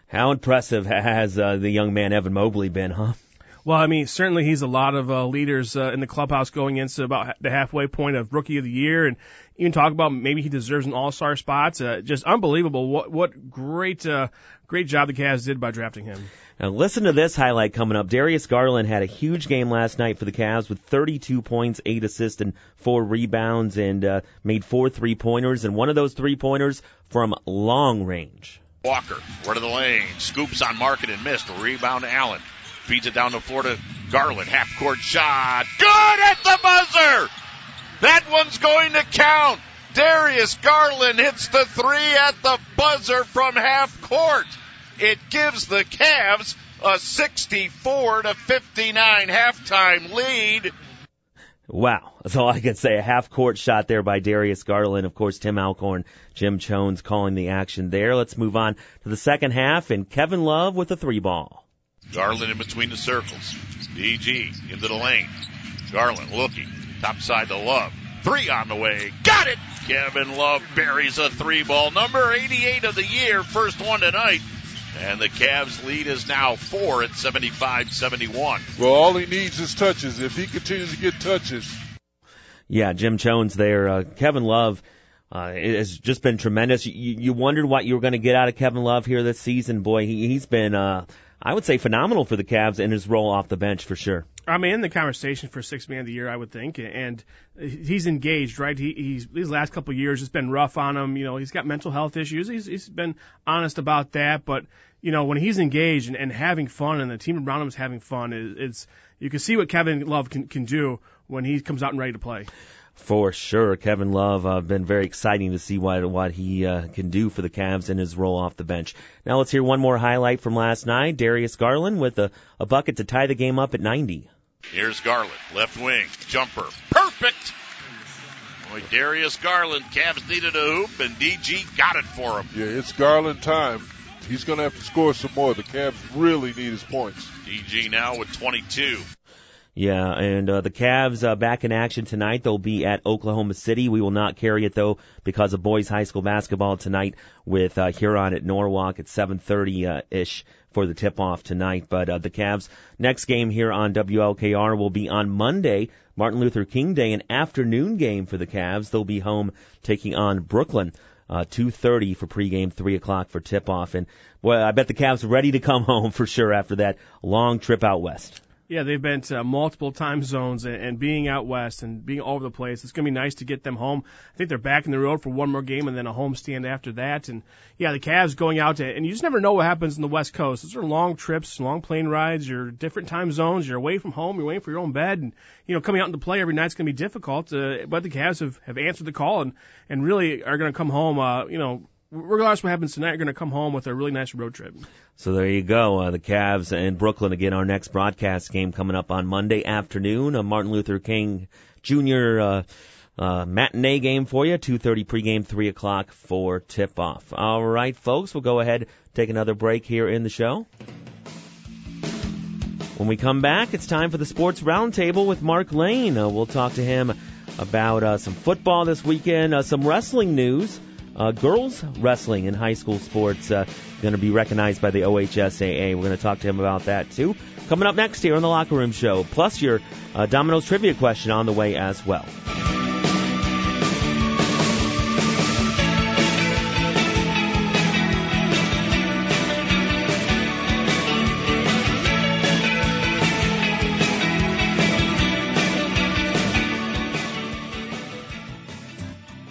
How impressive has uh, the young man Evan Mobley been, huh? Well, I mean, certainly he's a lot of uh, leaders uh, in the clubhouse going into about the halfway point of rookie of the year, and even talk about maybe he deserves an all star spot. Uh, just unbelievable! What what great uh, great job the Cavs did by drafting him. Now listen to this highlight coming up. Darius Garland had a huge game last night for the Cavs with 32 points, 8 assists, and 4 rebounds, and uh, made four three pointers, and one of those three pointers from long range. Walker, right of the lane, scoops on Market and missed. Rebound to Allen. Feeds it down to Florida. Garland, half court shot. Good at the buzzer! That one's going to count. Darius Garland hits the three at the buzzer from half court. It gives the Cavs a 64 to 59 halftime lead. Wow. That's all I can say. A half court shot there by Darius Garland. Of course, Tim Alcorn, Jim Jones calling the action there. Let's move on to the second half and Kevin Love with a three ball. Garland in between the circles. DG into the lane. Garland looking. Top side to Love. Three on the way. Got it! Kevin Love buries a three ball. Number 88 of the year. First one tonight. And the Cavs lead is now four at 75-71. Well, all he needs is touches. If he continues to get touches. Yeah, Jim Jones there. Uh, Kevin Love uh, has just been tremendous. You, you wondered what you were going to get out of Kevin Love here this season. Boy, he, he's been, uh, I would say, phenomenal for the Cavs in his role off the bench for sure. I'm in the conversation for six man of the year, I would think, and he's engaged, right? He, he's these last couple of years, it's been rough on him. You know, he's got mental health issues. He's he's been honest about that, but you know, when he's engaged and, and having fun, and the team around him is having fun, it, it's you can see what Kevin Love can can do when he comes out and ready to play. For sure, Kevin Love uh, been very exciting to see what what he uh, can do for the Cavs in his role off the bench. Now let's hear one more highlight from last night. Darius Garland with a, a bucket to tie the game up at 90. Here's Garland, left wing, jumper, perfect. Boy, Darius Garland, Cavs needed a hoop, and DG got it for him. Yeah, it's Garland time. He's going to have to score some more. The Cavs really need his points. DG now with 22. Yeah, and uh, the Cavs uh, back in action tonight. They'll be at Oklahoma City. We will not carry it though because of boys high school basketball tonight with uh, Huron at Norwalk at 7:30 uh, ish for the tip off tonight. But uh, the Cavs next game here on WLKR will be on Monday, Martin Luther King Day, an afternoon game for the Cavs. They'll be home taking on Brooklyn. Uh, 2.30 for pregame, 3 o'clock for tip-off. And, boy, I bet the Cavs are ready to come home for sure after that long trip out west. Yeah, they've been to multiple time zones and, and being out west and being all over the place. It's going to be nice to get them home. I think they're back in the road for one more game and then a home stand after that. And yeah, the Cavs going out to, and you just never know what happens in the West Coast. Those are long trips, long plane rides. You're different time zones. You're away from home. You're waiting for your own bed. And, you know, coming out into play every night's going to be difficult. Uh, but the Cavs have, have answered the call and, and really are going to come home, uh, you know, regardless what happens tonight, you're going to come home with a really nice road trip. So there you go. Uh, the Cavs and Brooklyn again. Our next broadcast game coming up on Monday afternoon. A Martin Luther King Jr. Uh, uh, matinee game for you. 2:30 pregame, 3 o'clock for tip off. All right, folks. We'll go ahead take another break here in the show. When we come back, it's time for the Sports Roundtable with Mark Lane. Uh, we'll talk to him about uh, some football this weekend, uh, some wrestling news. Uh, girls wrestling in high school sports uh, going to be recognized by the OHSAA. We're going to talk to him about that too. Coming up next here on the Locker Room Show, plus your uh, Domino's trivia question on the way as well.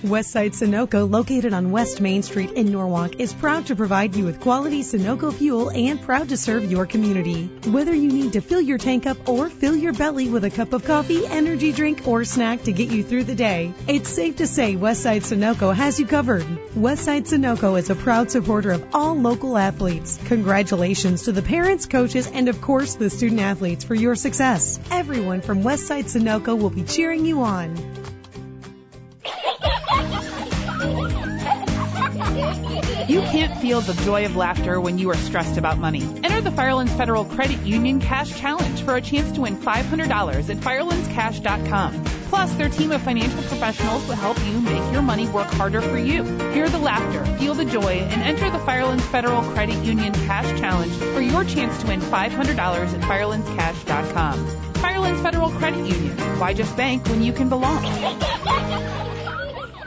Westside Sunoco, located on West Main Street in Norwalk, is proud to provide you with quality Sunoco fuel and proud to serve your community. Whether you need to fill your tank up or fill your belly with a cup of coffee, energy drink, or snack to get you through the day, it's safe to say Westside Sunoco has you covered. Westside Sunoco is a proud supporter of all local athletes. Congratulations to the parents, coaches, and of course the student athletes for your success. Everyone from Westside Sunoco will be cheering you on. You can't feel the joy of laughter when you are stressed about money. Enter the Firelands Federal Credit Union Cash Challenge for a chance to win $500 at firelandscash.com. Plus, their team of financial professionals will help you make your money work harder for you. Hear the laughter, feel the joy, and enter the Firelands Federal Credit Union Cash Challenge for your chance to win $500 at firelandscash.com. Firelands Federal Credit Union. Why just bank when you can belong?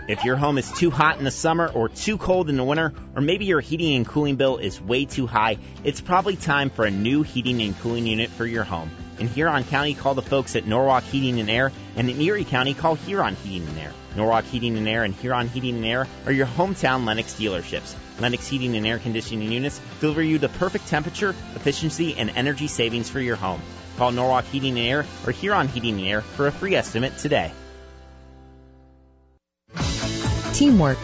If your home is too hot in the summer or too cold in the winter, or maybe your heating and cooling bill is way too high, it's probably time for a new heating and cooling unit for your home. In Huron County, call the folks at Norwalk Heating and Air, and in Erie County, call Huron Heating and Air. Norwalk Heating and Air and Huron Heating and Air are your hometown Lennox dealerships. Lennox Heating and Air Conditioning units deliver you the perfect temperature, efficiency, and energy savings for your home. Call Norwalk Heating and Air or Huron Heating and Air for a free estimate today. Teamwork,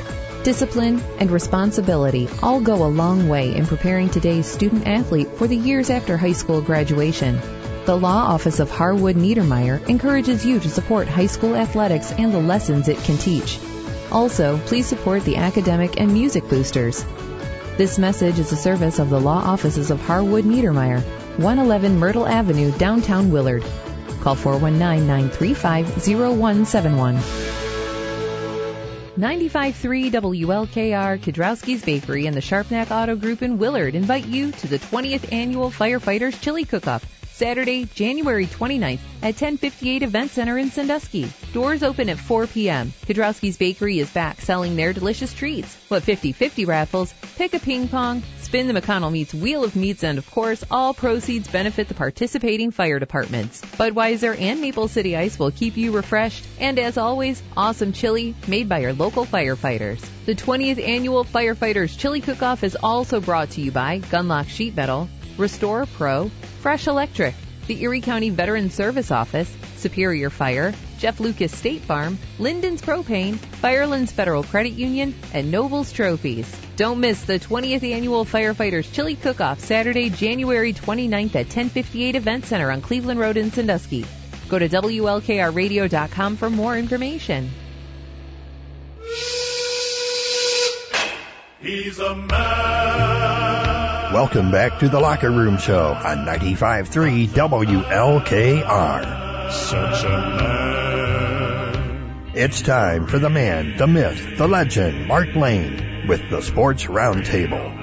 discipline, and responsibility all go a long way in preparing today's student athlete for the years after high school graduation. The Law Office of Harwood Niedermeyer encourages you to support high school athletics and the lessons it can teach. Also, please support the academic and music boosters. This message is a service of the Law Offices of Harwood Niedermeyer, 111 Myrtle Avenue, downtown Willard. Call 419 935 0171. 95.3 WLKR Kedrowski's Bakery and the Sharpnack Auto Group in Willard invite you to the 20th Annual Firefighters Chili Cook-Off, Saturday, January 29th at 1058 Event Center in Sandusky. Doors open at 4 p.m. Kedrowski's Bakery is back selling their delicious treats. What 50-50 raffles, pick a ping pong, spin the McConnell Meats Wheel of Meats, and of course, all proceeds benefit the participating fire departments. Budweiser and Maple City Ice will keep you refreshed, and as always, awesome chili made by your local firefighters. The 20th Annual Firefighters Chili Cook-Off is also brought to you by Gunlock Sheet Metal, Restore Pro, Fresh Electric, the Erie County Veteran Service Office, Superior Fire, Jeff Lucas State Farm, Linden's Propane, Firelands Federal Credit Union, and Noble's Trophies. Don't miss the 20th Annual Firefighters Chili Cook-Off Saturday, January 29th at 1058 Event Center on Cleveland Road in Sandusky. Go to WLKRradio.com for more information. He's a man. Welcome back to the Locker Room Show on 95.3 WLKR. Such a man. It's time for the man, the myth, the legend, Mark Lane, with the Sports Roundtable.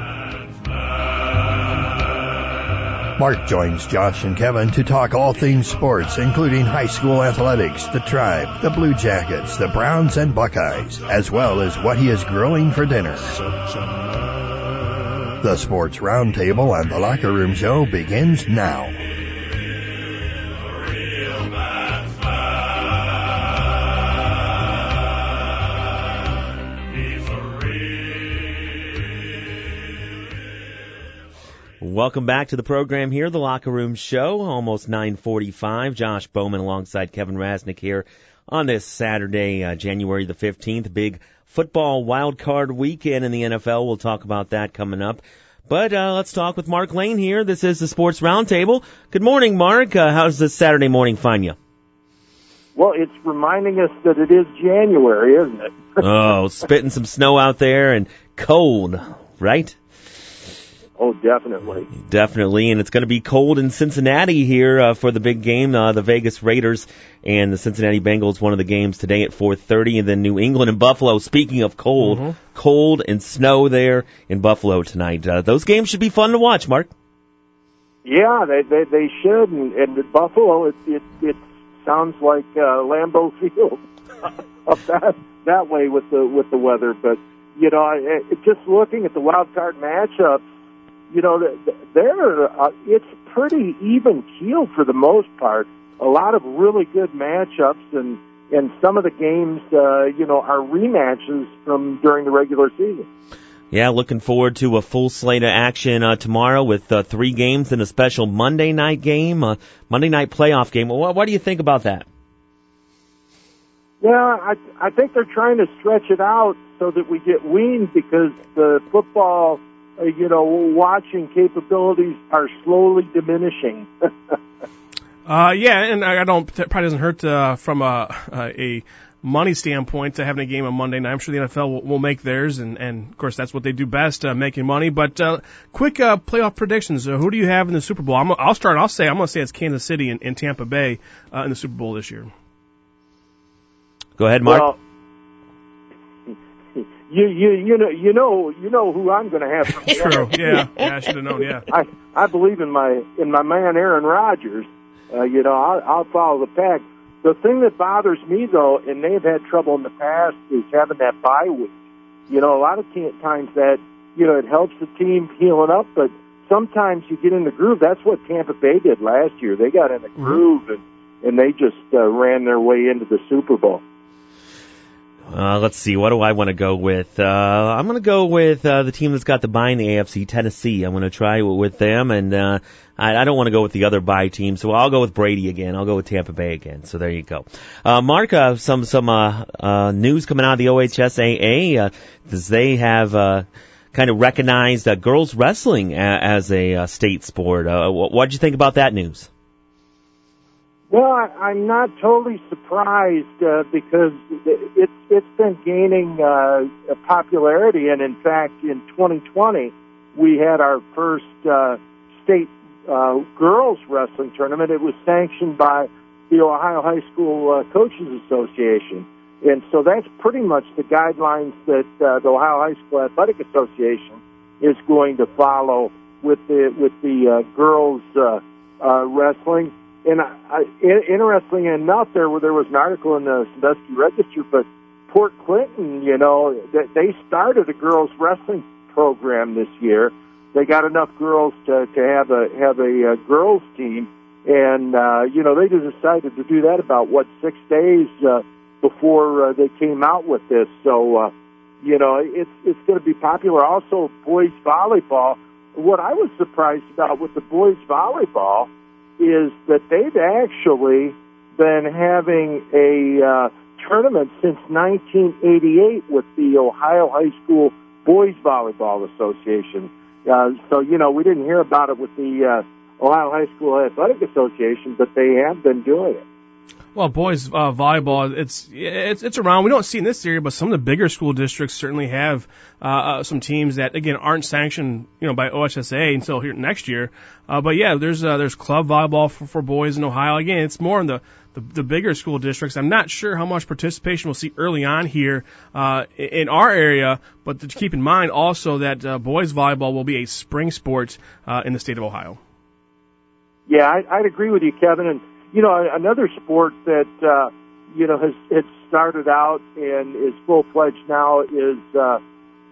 Mark joins Josh and Kevin to talk all things sports, including high school athletics, the tribe, the Blue Jackets, the Browns and Buckeyes, as well as what he is grilling for dinner. The Sports Roundtable on the Locker Room Show begins now. Welcome back to the program here, the Locker Room Show, almost 9:45. Josh Bowman alongside Kevin Rasnick here on this Saturday, uh, January the 15th, big football wild card weekend in the NFL. We'll talk about that coming up. But uh, let's talk with Mark Lane here. This is the Sports Roundtable. Good morning, Mark. Uh, how's this Saturday morning find you? Well, it's reminding us that it is January, isn't it? oh, spitting some snow out there and cold, right? Oh, definitely. Definitely, and it's going to be cold in Cincinnati here uh, for the big game. Uh, the Vegas Raiders and the Cincinnati Bengals. One of the games today at 4:30, and then New England and Buffalo. Speaking of cold, Mm-hmm. cold and snow there in Buffalo tonight. Uh, those games should be fun to watch, Mark. Yeah, they they, they should, and, and at Buffalo, it it it sounds like uh, Lambeau Field up that that way with the with the weather. But you know, I, I, just looking at the wild card matchups, you know, th- they're uh, it's pretty even keel for the most part. A lot of really good matchups, and and some of the games, uh, you know, are rematches from during the regular season. Yeah, looking forward to a full slate of action uh, tomorrow with uh, three games and a special Monday night game, uh, Monday night playoff game. What, what do you think about that? Yeah, I I think they're trying to stretch it out so that we get weaned because the football, uh, you know, watching capabilities are slowly diminishing. Uh, yeah, and I I don't that probably doesn't hurt uh, from a, a money standpoint to having a game on Monday night. I'm sure the NFL will, will make theirs, and, and of course that's what they do best, uh, making money. But uh, quick uh, playoff predictions: uh, Who do you have in the Super Bowl? I'm, I'll start. I'll say I'm going to say it's Kansas City and, and Tampa Bay uh, in the Super Bowl this year. Go ahead, Mark. Well, you you you know you know you know who I'm going to have. True. Yeah. Yeah. I should have known. Yeah. I I believe in my in my man Aaron Rodgers. Uh, you know, I'll, I'll follow the pack. The thing that bothers me though, and they've had trouble in the past, is having that bye week. You know, a lot of times that you know it helps the team healing up, but sometimes you get in the groove. That's what Tampa Bay did last year. They got in the groove and and they just uh, ran their way into the Super Bowl. Uh, let's see. What do I want to go with? Uh, I'm going to go with uh, the team that's got the bye in the AFC, Tennessee. I'm going to try with them, and uh, I, I don't want to go with the other bye team, so I'll go with Brady again. I'll go with Tampa Bay again. So there you go. Uh, Mark, uh, some some uh, uh, news coming out of the OHSAA. Uh, does they have uh, kind of recognized uh, girls wrestling a, as a uh, state sport? Uh, what did you think about that news? Well, I, I'm not totally surprised uh, because it's it's been gaining uh, popularity, and in fact, in 2020, we had our first uh, state uh, girls wrestling tournament. It was sanctioned by the Ohio High School uh, Coaches Association, and so that's pretty much the guidelines that uh, the Ohio High School Athletic Association is going to follow with the with the girls wrestling. And I, I, interestingly enough, there there was an article in the Sandusky Register, but Port Clinton, you know, that they started a girls wrestling program this year. They got enough girls to to have a have a, uh girls team, and uh, you know they just decided to do that about what six days uh, before uh, they came out with this. So uh, you know it's it's going to be popular. Also, boys volleyball. What I was surprised about with the boys volleyball is that they've actually been having a uh, tournament since 1988 with the Ohio High School Boys Volleyball Association. Uh, so you know we didn't hear about it with the uh, Ohio High School Athletic Association, but they have been doing it. Well, boys uh, volleyball, it's it's it's around. We don't see in this area, but some of the bigger school districts certainly have uh, uh, some teams that again aren't sanctioned, you know, by OHSA until here next year. Uh, but yeah, there's uh, there's club volleyball for, for boys in Ohio. Again, it's more in the, the the bigger school districts. I'm not sure how much participation we'll see early on here uh, in our area, but to keep in mind also that uh, boys volleyball will be a spring sport uh, in the state of Ohio. Yeah, I, I'd agree with you, Kevin. And you know, another sport that uh, you know has has started out and is full fledged now is uh,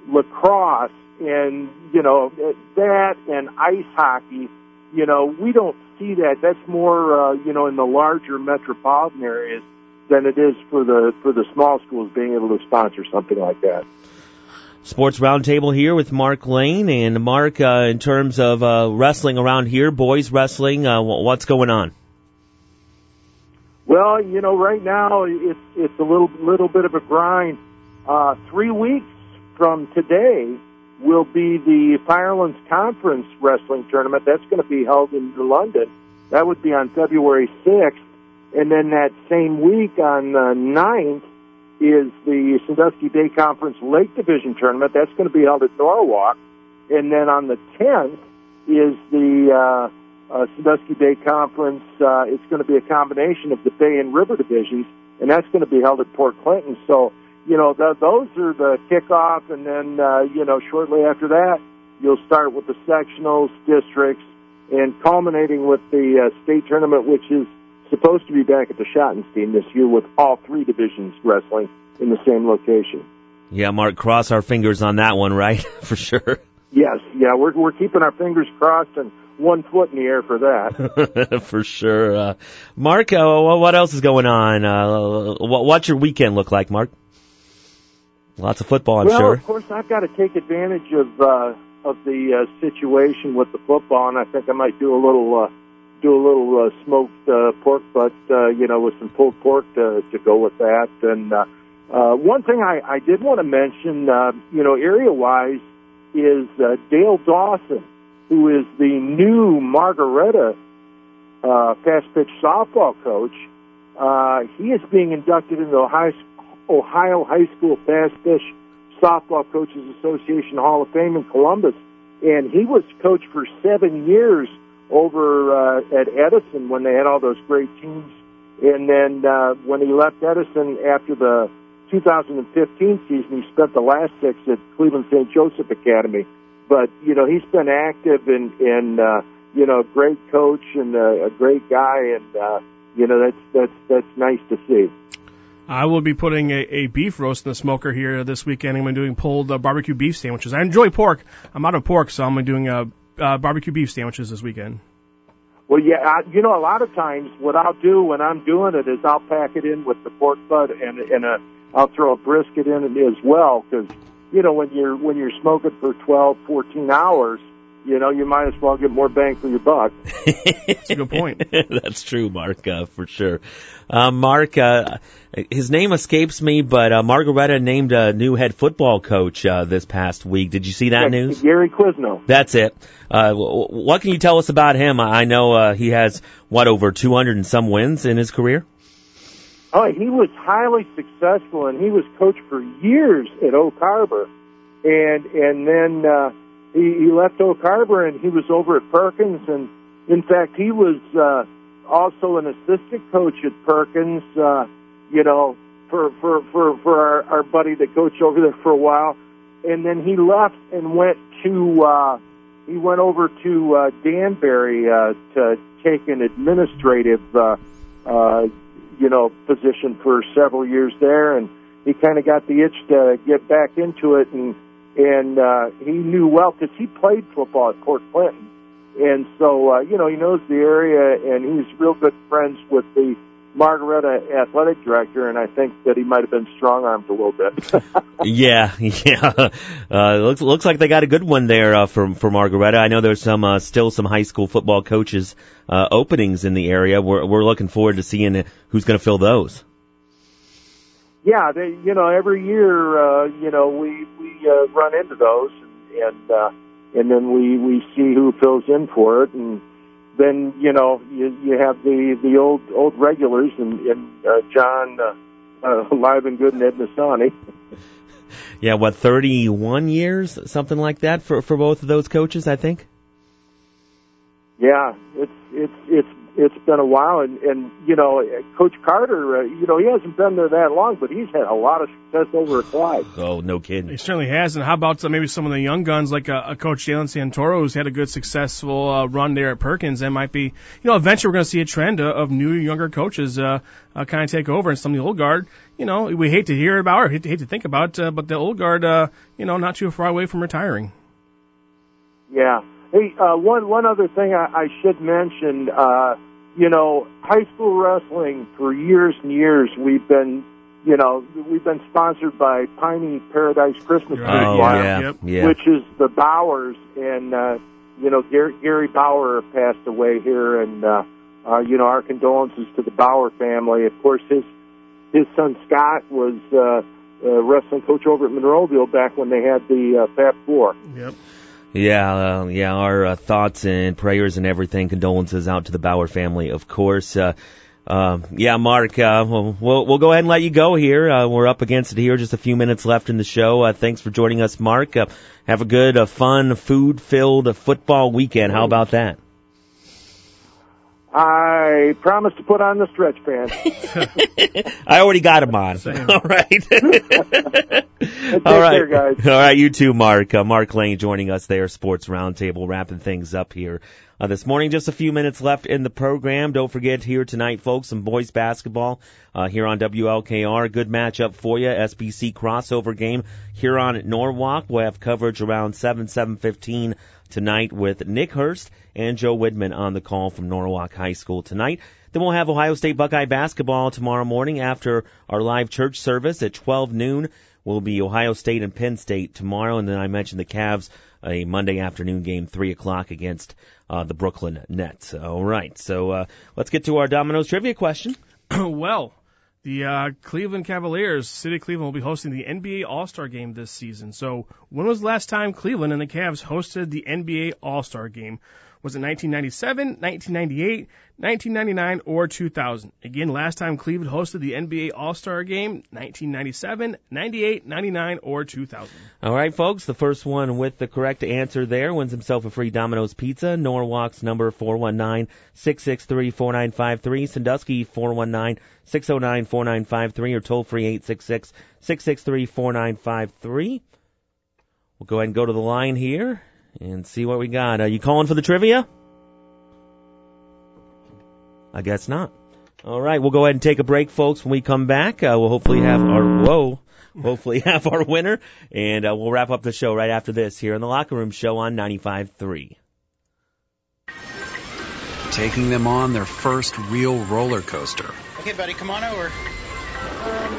lacrosse, and you know that and ice hockey. You know, we don't see that. That's more uh, you know in the larger metropolitan areas than it is for the for the small schools being able to sponsor something like that. Sports Roundtable here with Mark Lane and Mark. Uh, in terms of uh, wrestling around here, boys wrestling, uh, what's going on? Well, you know, right now it's it's a little little bit of a grind. Uh, three weeks from today will be the Firelands Conference Wrestling Tournament. That's going to be held in London. That would be on February 6th. And then that same week on the 9th is the Sandusky Bay Conference Lake Division Tournament. That's going to be held at Norwalk. And then on the 10th is the uh, uh, Sandusky Bay Conference. Uh, it's going to be a combination of the Bay and River divisions, and that's going to be held at Port Clinton. So, you know, th- those are the kickoff, and then, uh, you know, shortly after that, you'll start with the sectionals, districts, and culminating with the uh, state tournament, which is supposed to be back at the Schottenstein this year with all three divisions wrestling in the same location. Yeah, Mark, cross our fingers on that one, right? For sure. Yes, yeah, we're we're keeping our fingers crossed, and one foot in the air for that. for sure. Uh, Mark, uh, what else is going on? Uh, what's your weekend look like, Mark? Lots of football, I'm well, sure. of course, I've got to take advantage of uh, of the uh, situation with the football, and I think I might do a little uh, do a little uh, smoked uh, pork butt, uh, you know, with some pulled pork to to go with that. And uh, uh, one thing I, I did want to mention, uh, you know, area wise, is uh, Dale Dawson, who is the new Margaretta uh, fast pitch softball coach. Uh, he is being inducted into the Ohio, Ohio High School Fast Pitch Softball Coaches Association Hall of Fame in Columbus, and he was coach for seven years over uh, at Edison when they had all those great teams. And then uh, when he left Edison after the 2015 season, he spent the last six at Cleveland St. Joseph Academy. But you know, he's been active and and uh, you know, a great coach and uh, a great guy, and uh, you know, that's that's that's nice to see. I will be putting a, a beef roast in the smoker here this weekend. I'm gonna be doing pulled uh, barbecue beef sandwiches. I enjoy pork. I'm out of pork, so I'm gonna be doing uh, uh, barbecue beef sandwiches this weekend. Well, yeah, I, you know, a lot of times what I'll do when I'm doing it is I'll pack it in with the pork butt and and a, I'll throw a brisket in it as well because you know when you're when you're smoking for 12, 14 hours, you know you might as well get more bang for your buck. That's a good point. That's true, Mark, uh, for sure. Uh, Mark, uh, his name escapes me, but uh, Margaretta named a new head football coach uh, this past week. Did you see that Yeah, news? Gary Quizno. That's it. Uh, w- what can you tell us about him? I know uh, he has what over 200 and some wins in his career. Oh, he was highly successful, and he was coach for years at Oak Harbor, and and then uh, he, he left Oak Harbor and he was over at Perkins, and in fact, he was uh, also an assistant coach at Perkins. Uh, you know, for for for for our, our buddy that coached over there for a while, and then he left and went to uh, he went over to uh, Danbury uh, to take an administrative. Uh, uh, you know, position for several years there, and he kind of got the itch to get back into it, and and uh, he knew well because he played football at Port Clinton, and so uh, you know he knows the area, and he's real good friends with the Margaretta athletic director, and I think that he might have been strong armed a little bit. Yeah, yeah. Uh, looks looks like they got a good one there uh, for for Margaretta. I know there's some uh, still some high school football coaches uh, openings in the area. We're we're looking forward to seeing who's going to fill those. yeah, they, you know, every year, uh, you know, we we uh, run into those, and and, uh, and then we we see who fills in for it, and then you know you you have the the old old regulars, and, and uh, John uh, uh, Livengood and Ed Nasani. Yeah, what 31 years, something like that for for both of those coaches, I think. Yeah, it's it's it's it's been a while, and and you know, Coach Carter, uh, you know, he hasn't been there that long, but he's had a lot of success over at Clyde. Oh, no kidding. He certainly has. And how about uh, maybe some of the young guns like uh, uh, Coach Jalen Santoro, who's had a good, successful uh, run there at Perkins? That might be, you know, eventually we're going to see a trend uh, of new, younger coaches uh, uh, kind of take over, and some of the old guard. You know, we hate to hear about or hate to, hate to think about, uh, but the old guard, uh, you know, not too far away from retiring. Yeah. Hey, uh, one one other thing I, I should mention. Uh, you know, high school wrestling for years and years we've been, you know, we've been sponsored by Piney Paradise Christmas Tree Oh, yeah, Yep. yeah. which is the Bowers, and uh, you know, Gary, Gary Bauer passed away here, and uh, uh, you know, our condolences to the Bauer family. Of course, his his son Scott was uh, uh, wrestling coach over at Monroeville back when they had the uh, Fab Four. Yep. Yeah, uh, yeah. Our uh, thoughts and prayers and everything, condolences out to the Bauer family, of course. Uh, uh, yeah, Mark, uh, we'll, we'll we'll go ahead and let you go here. Uh, we're up against it here, just a few minutes left in the show. Uh, thanks for joining us, Mark. Uh, have a good, uh, fun, food-filled uh, football weekend. How about that? I promise to put on the stretch pants. I already got him on. All right. Take All right. care, guys. All right, you too, Mark. Uh, Mark Lane joining us there, Sports Roundtable, wrapping things up here uh, this morning. Just a few minutes left in the program. Don't forget here tonight, folks, some boys basketball uh, here on WLKR. Good matchup for you. SBC crossover game here on Norwalk. We'll have coverage around 7, 7.15 tonight with Nick Hurst and Joe Widman on the call from Norwalk High School tonight. Then we'll have Ohio State Buckeye basketball tomorrow morning after our live church service at 12 noon. Will be Ohio State and Penn State tomorrow, and then I mentioned the Cavs a Monday afternoon game, three o'clock against uh, the Brooklyn Nets. All right, so uh, let's get to our Domino's trivia question. well, the uh, Cleveland Cavaliers, City of Cleveland, will be hosting the NBA All Star Game this season. So, when was the last time Cleveland and the Cavs hosted the NBA All Star Game? Was it 1997, 1998, 1999, or 2000? Again, last time Cleveland hosted the NBA All-Star Game, 1997, 98, 99, or 2000. All right, folks, the first one with the correct answer there wins himself a free Domino's Pizza. Norwalk's number 419-663-4953. Sandusky 419-609-4953 or toll free 866-663-4953. We'll go ahead and go to the line here and see what we got. Are you calling for the trivia? I guess not. All right, we'll go ahead and take a break, folks. When we come back, uh, we'll hopefully have our whoa, hopefully have our winner, and uh, we'll wrap up the show right after this here in the locker room show on 95.3. Taking them on their first real roller coaster. Okay, buddy, come on over. Um,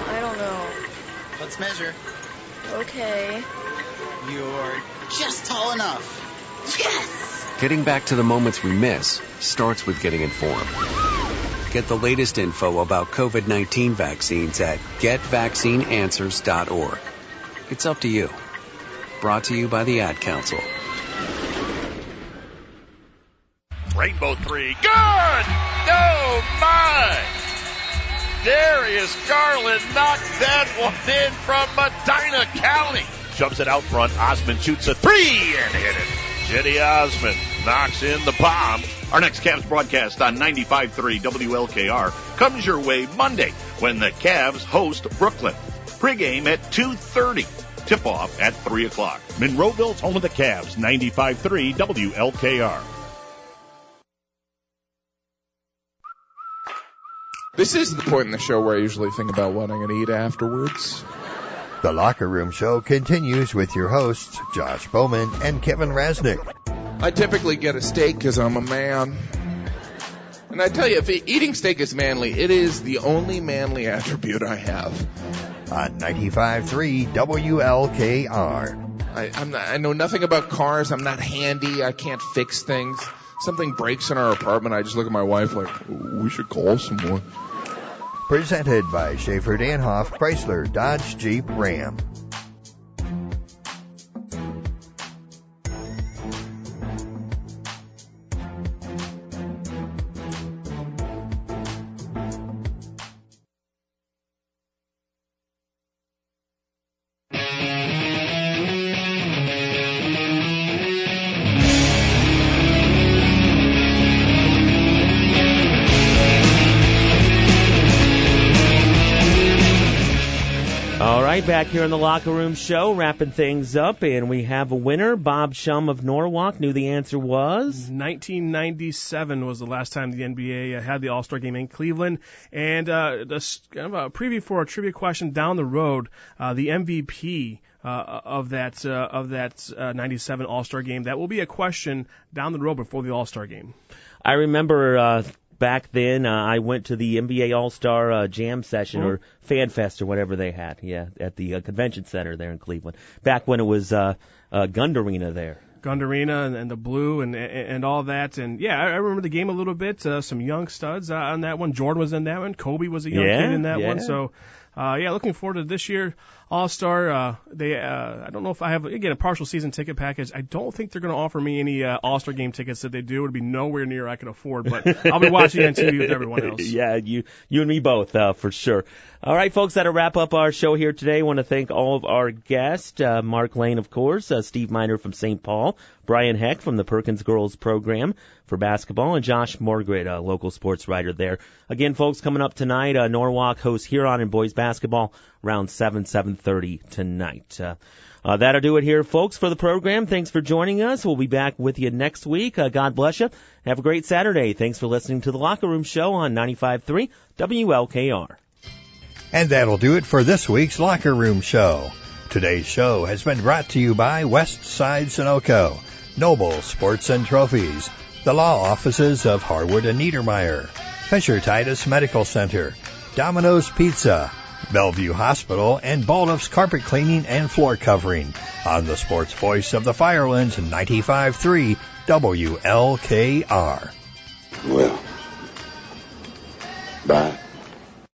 I don't know. Let's measure. Okay. You're just tall enough. Yes! Getting back to the moments we miss starts with getting informed. Get the latest info about COVID 19 vaccines at getvaccineanswers.org. It's up to you. Brought to you by the Ad Council. Rainbow three. Good! No, my! Darius Garland knocked that one in from Medina County. Jumps it out front. Osman shoots a three and hit it. Cedi Osman knocks in the bomb. Our next Cavs broadcast on 95.3 WLKR comes your way Monday when the Cavs host Brooklyn. Pregame at 2.30. Tip-off at 3 o'clock. Monroeville's home of the Cavs, 95.3 WLKR. This is the point in the show where I usually think about what I'm going to eat afterwards. The Locker Room Show continues with your hosts, Josh Bowman and Kevin Rasnick. I typically get a steak because I'm a man. And I tell you, if eating steak is manly, it is the only manly attribute I have. On 95.3 WLKR. I, I'm not, I know nothing about cars. I'm not handy. I can't fix things. Something breaks in our apartment. I just look at my wife like, we should call someone. Presented by Schaefer Danhoff Chrysler Dodge Jeep Ram. Back here in the locker room show, wrapping things up, and we have a winner. Bob Shum of Norwalk knew the answer was 1997 was the last time the NBA uh, had the All Star game in Cleveland, and uh, this kind of a preview for a trivia question down the road. Uh, the MVP uh, of that uh, of that uh, 97 All Star game. That will be a question down the road before the All Star game. I remember uh, back then uh, I went to the NBA All Star uh, Jam session Mhm. or Fan Fest or whatever they had. Yeah, at the uh, convention center there in Cleveland. Back when it was uh, uh, Gund Arena there. Gund Arena and, and the blue and, and and all that. And yeah, I I remember the game a little bit. Uh, some young studs uh, on that one. Jordan was in that one. Kobe was a young Yeah, kid in that one. So uh, yeah, looking forward to this year All Star. Uh, they uh, I don't know if I have again a partial season ticket package. I don't think they're going to offer me any uh, All Star game tickets. That they do, it would be nowhere near I could afford. But I'll be watching on TV with everyone else. yeah, you you and me both uh, for sure. All right, folks, that'll wrap up our show here today. I want to thank all of our guests, uh, Mark Lane, of course, uh, Steve Miner from St. Paul, Brian Heck from the Perkins Girls Program for basketball, and Josh Morgret, a local sports writer there. Again, folks, coming up tonight, uh, Norwalk hosts Huron and boys basketball around 7, 7.30 tonight. Uh, uh, that'll do it here, folks, for the program. Thanks for joining us. We'll be back with you next week. Uh, God bless you. Have a great Saturday. Thanks for listening to the Locker Room Show on 95.3 WLKR. And that'll do it for this week's Locker Room Show. Today's show has been brought to you by West Side Sunoco, Noble Sports and Trophies, the law offices of Harwood and Niedermeyer, Fisher Titus Medical Center, Domino's Pizza, Bellevue Hospital, and Balduff's Carpet Cleaning and Floor Covering on the sports voice of the Firelands 95.3 WLKR. Well, bye.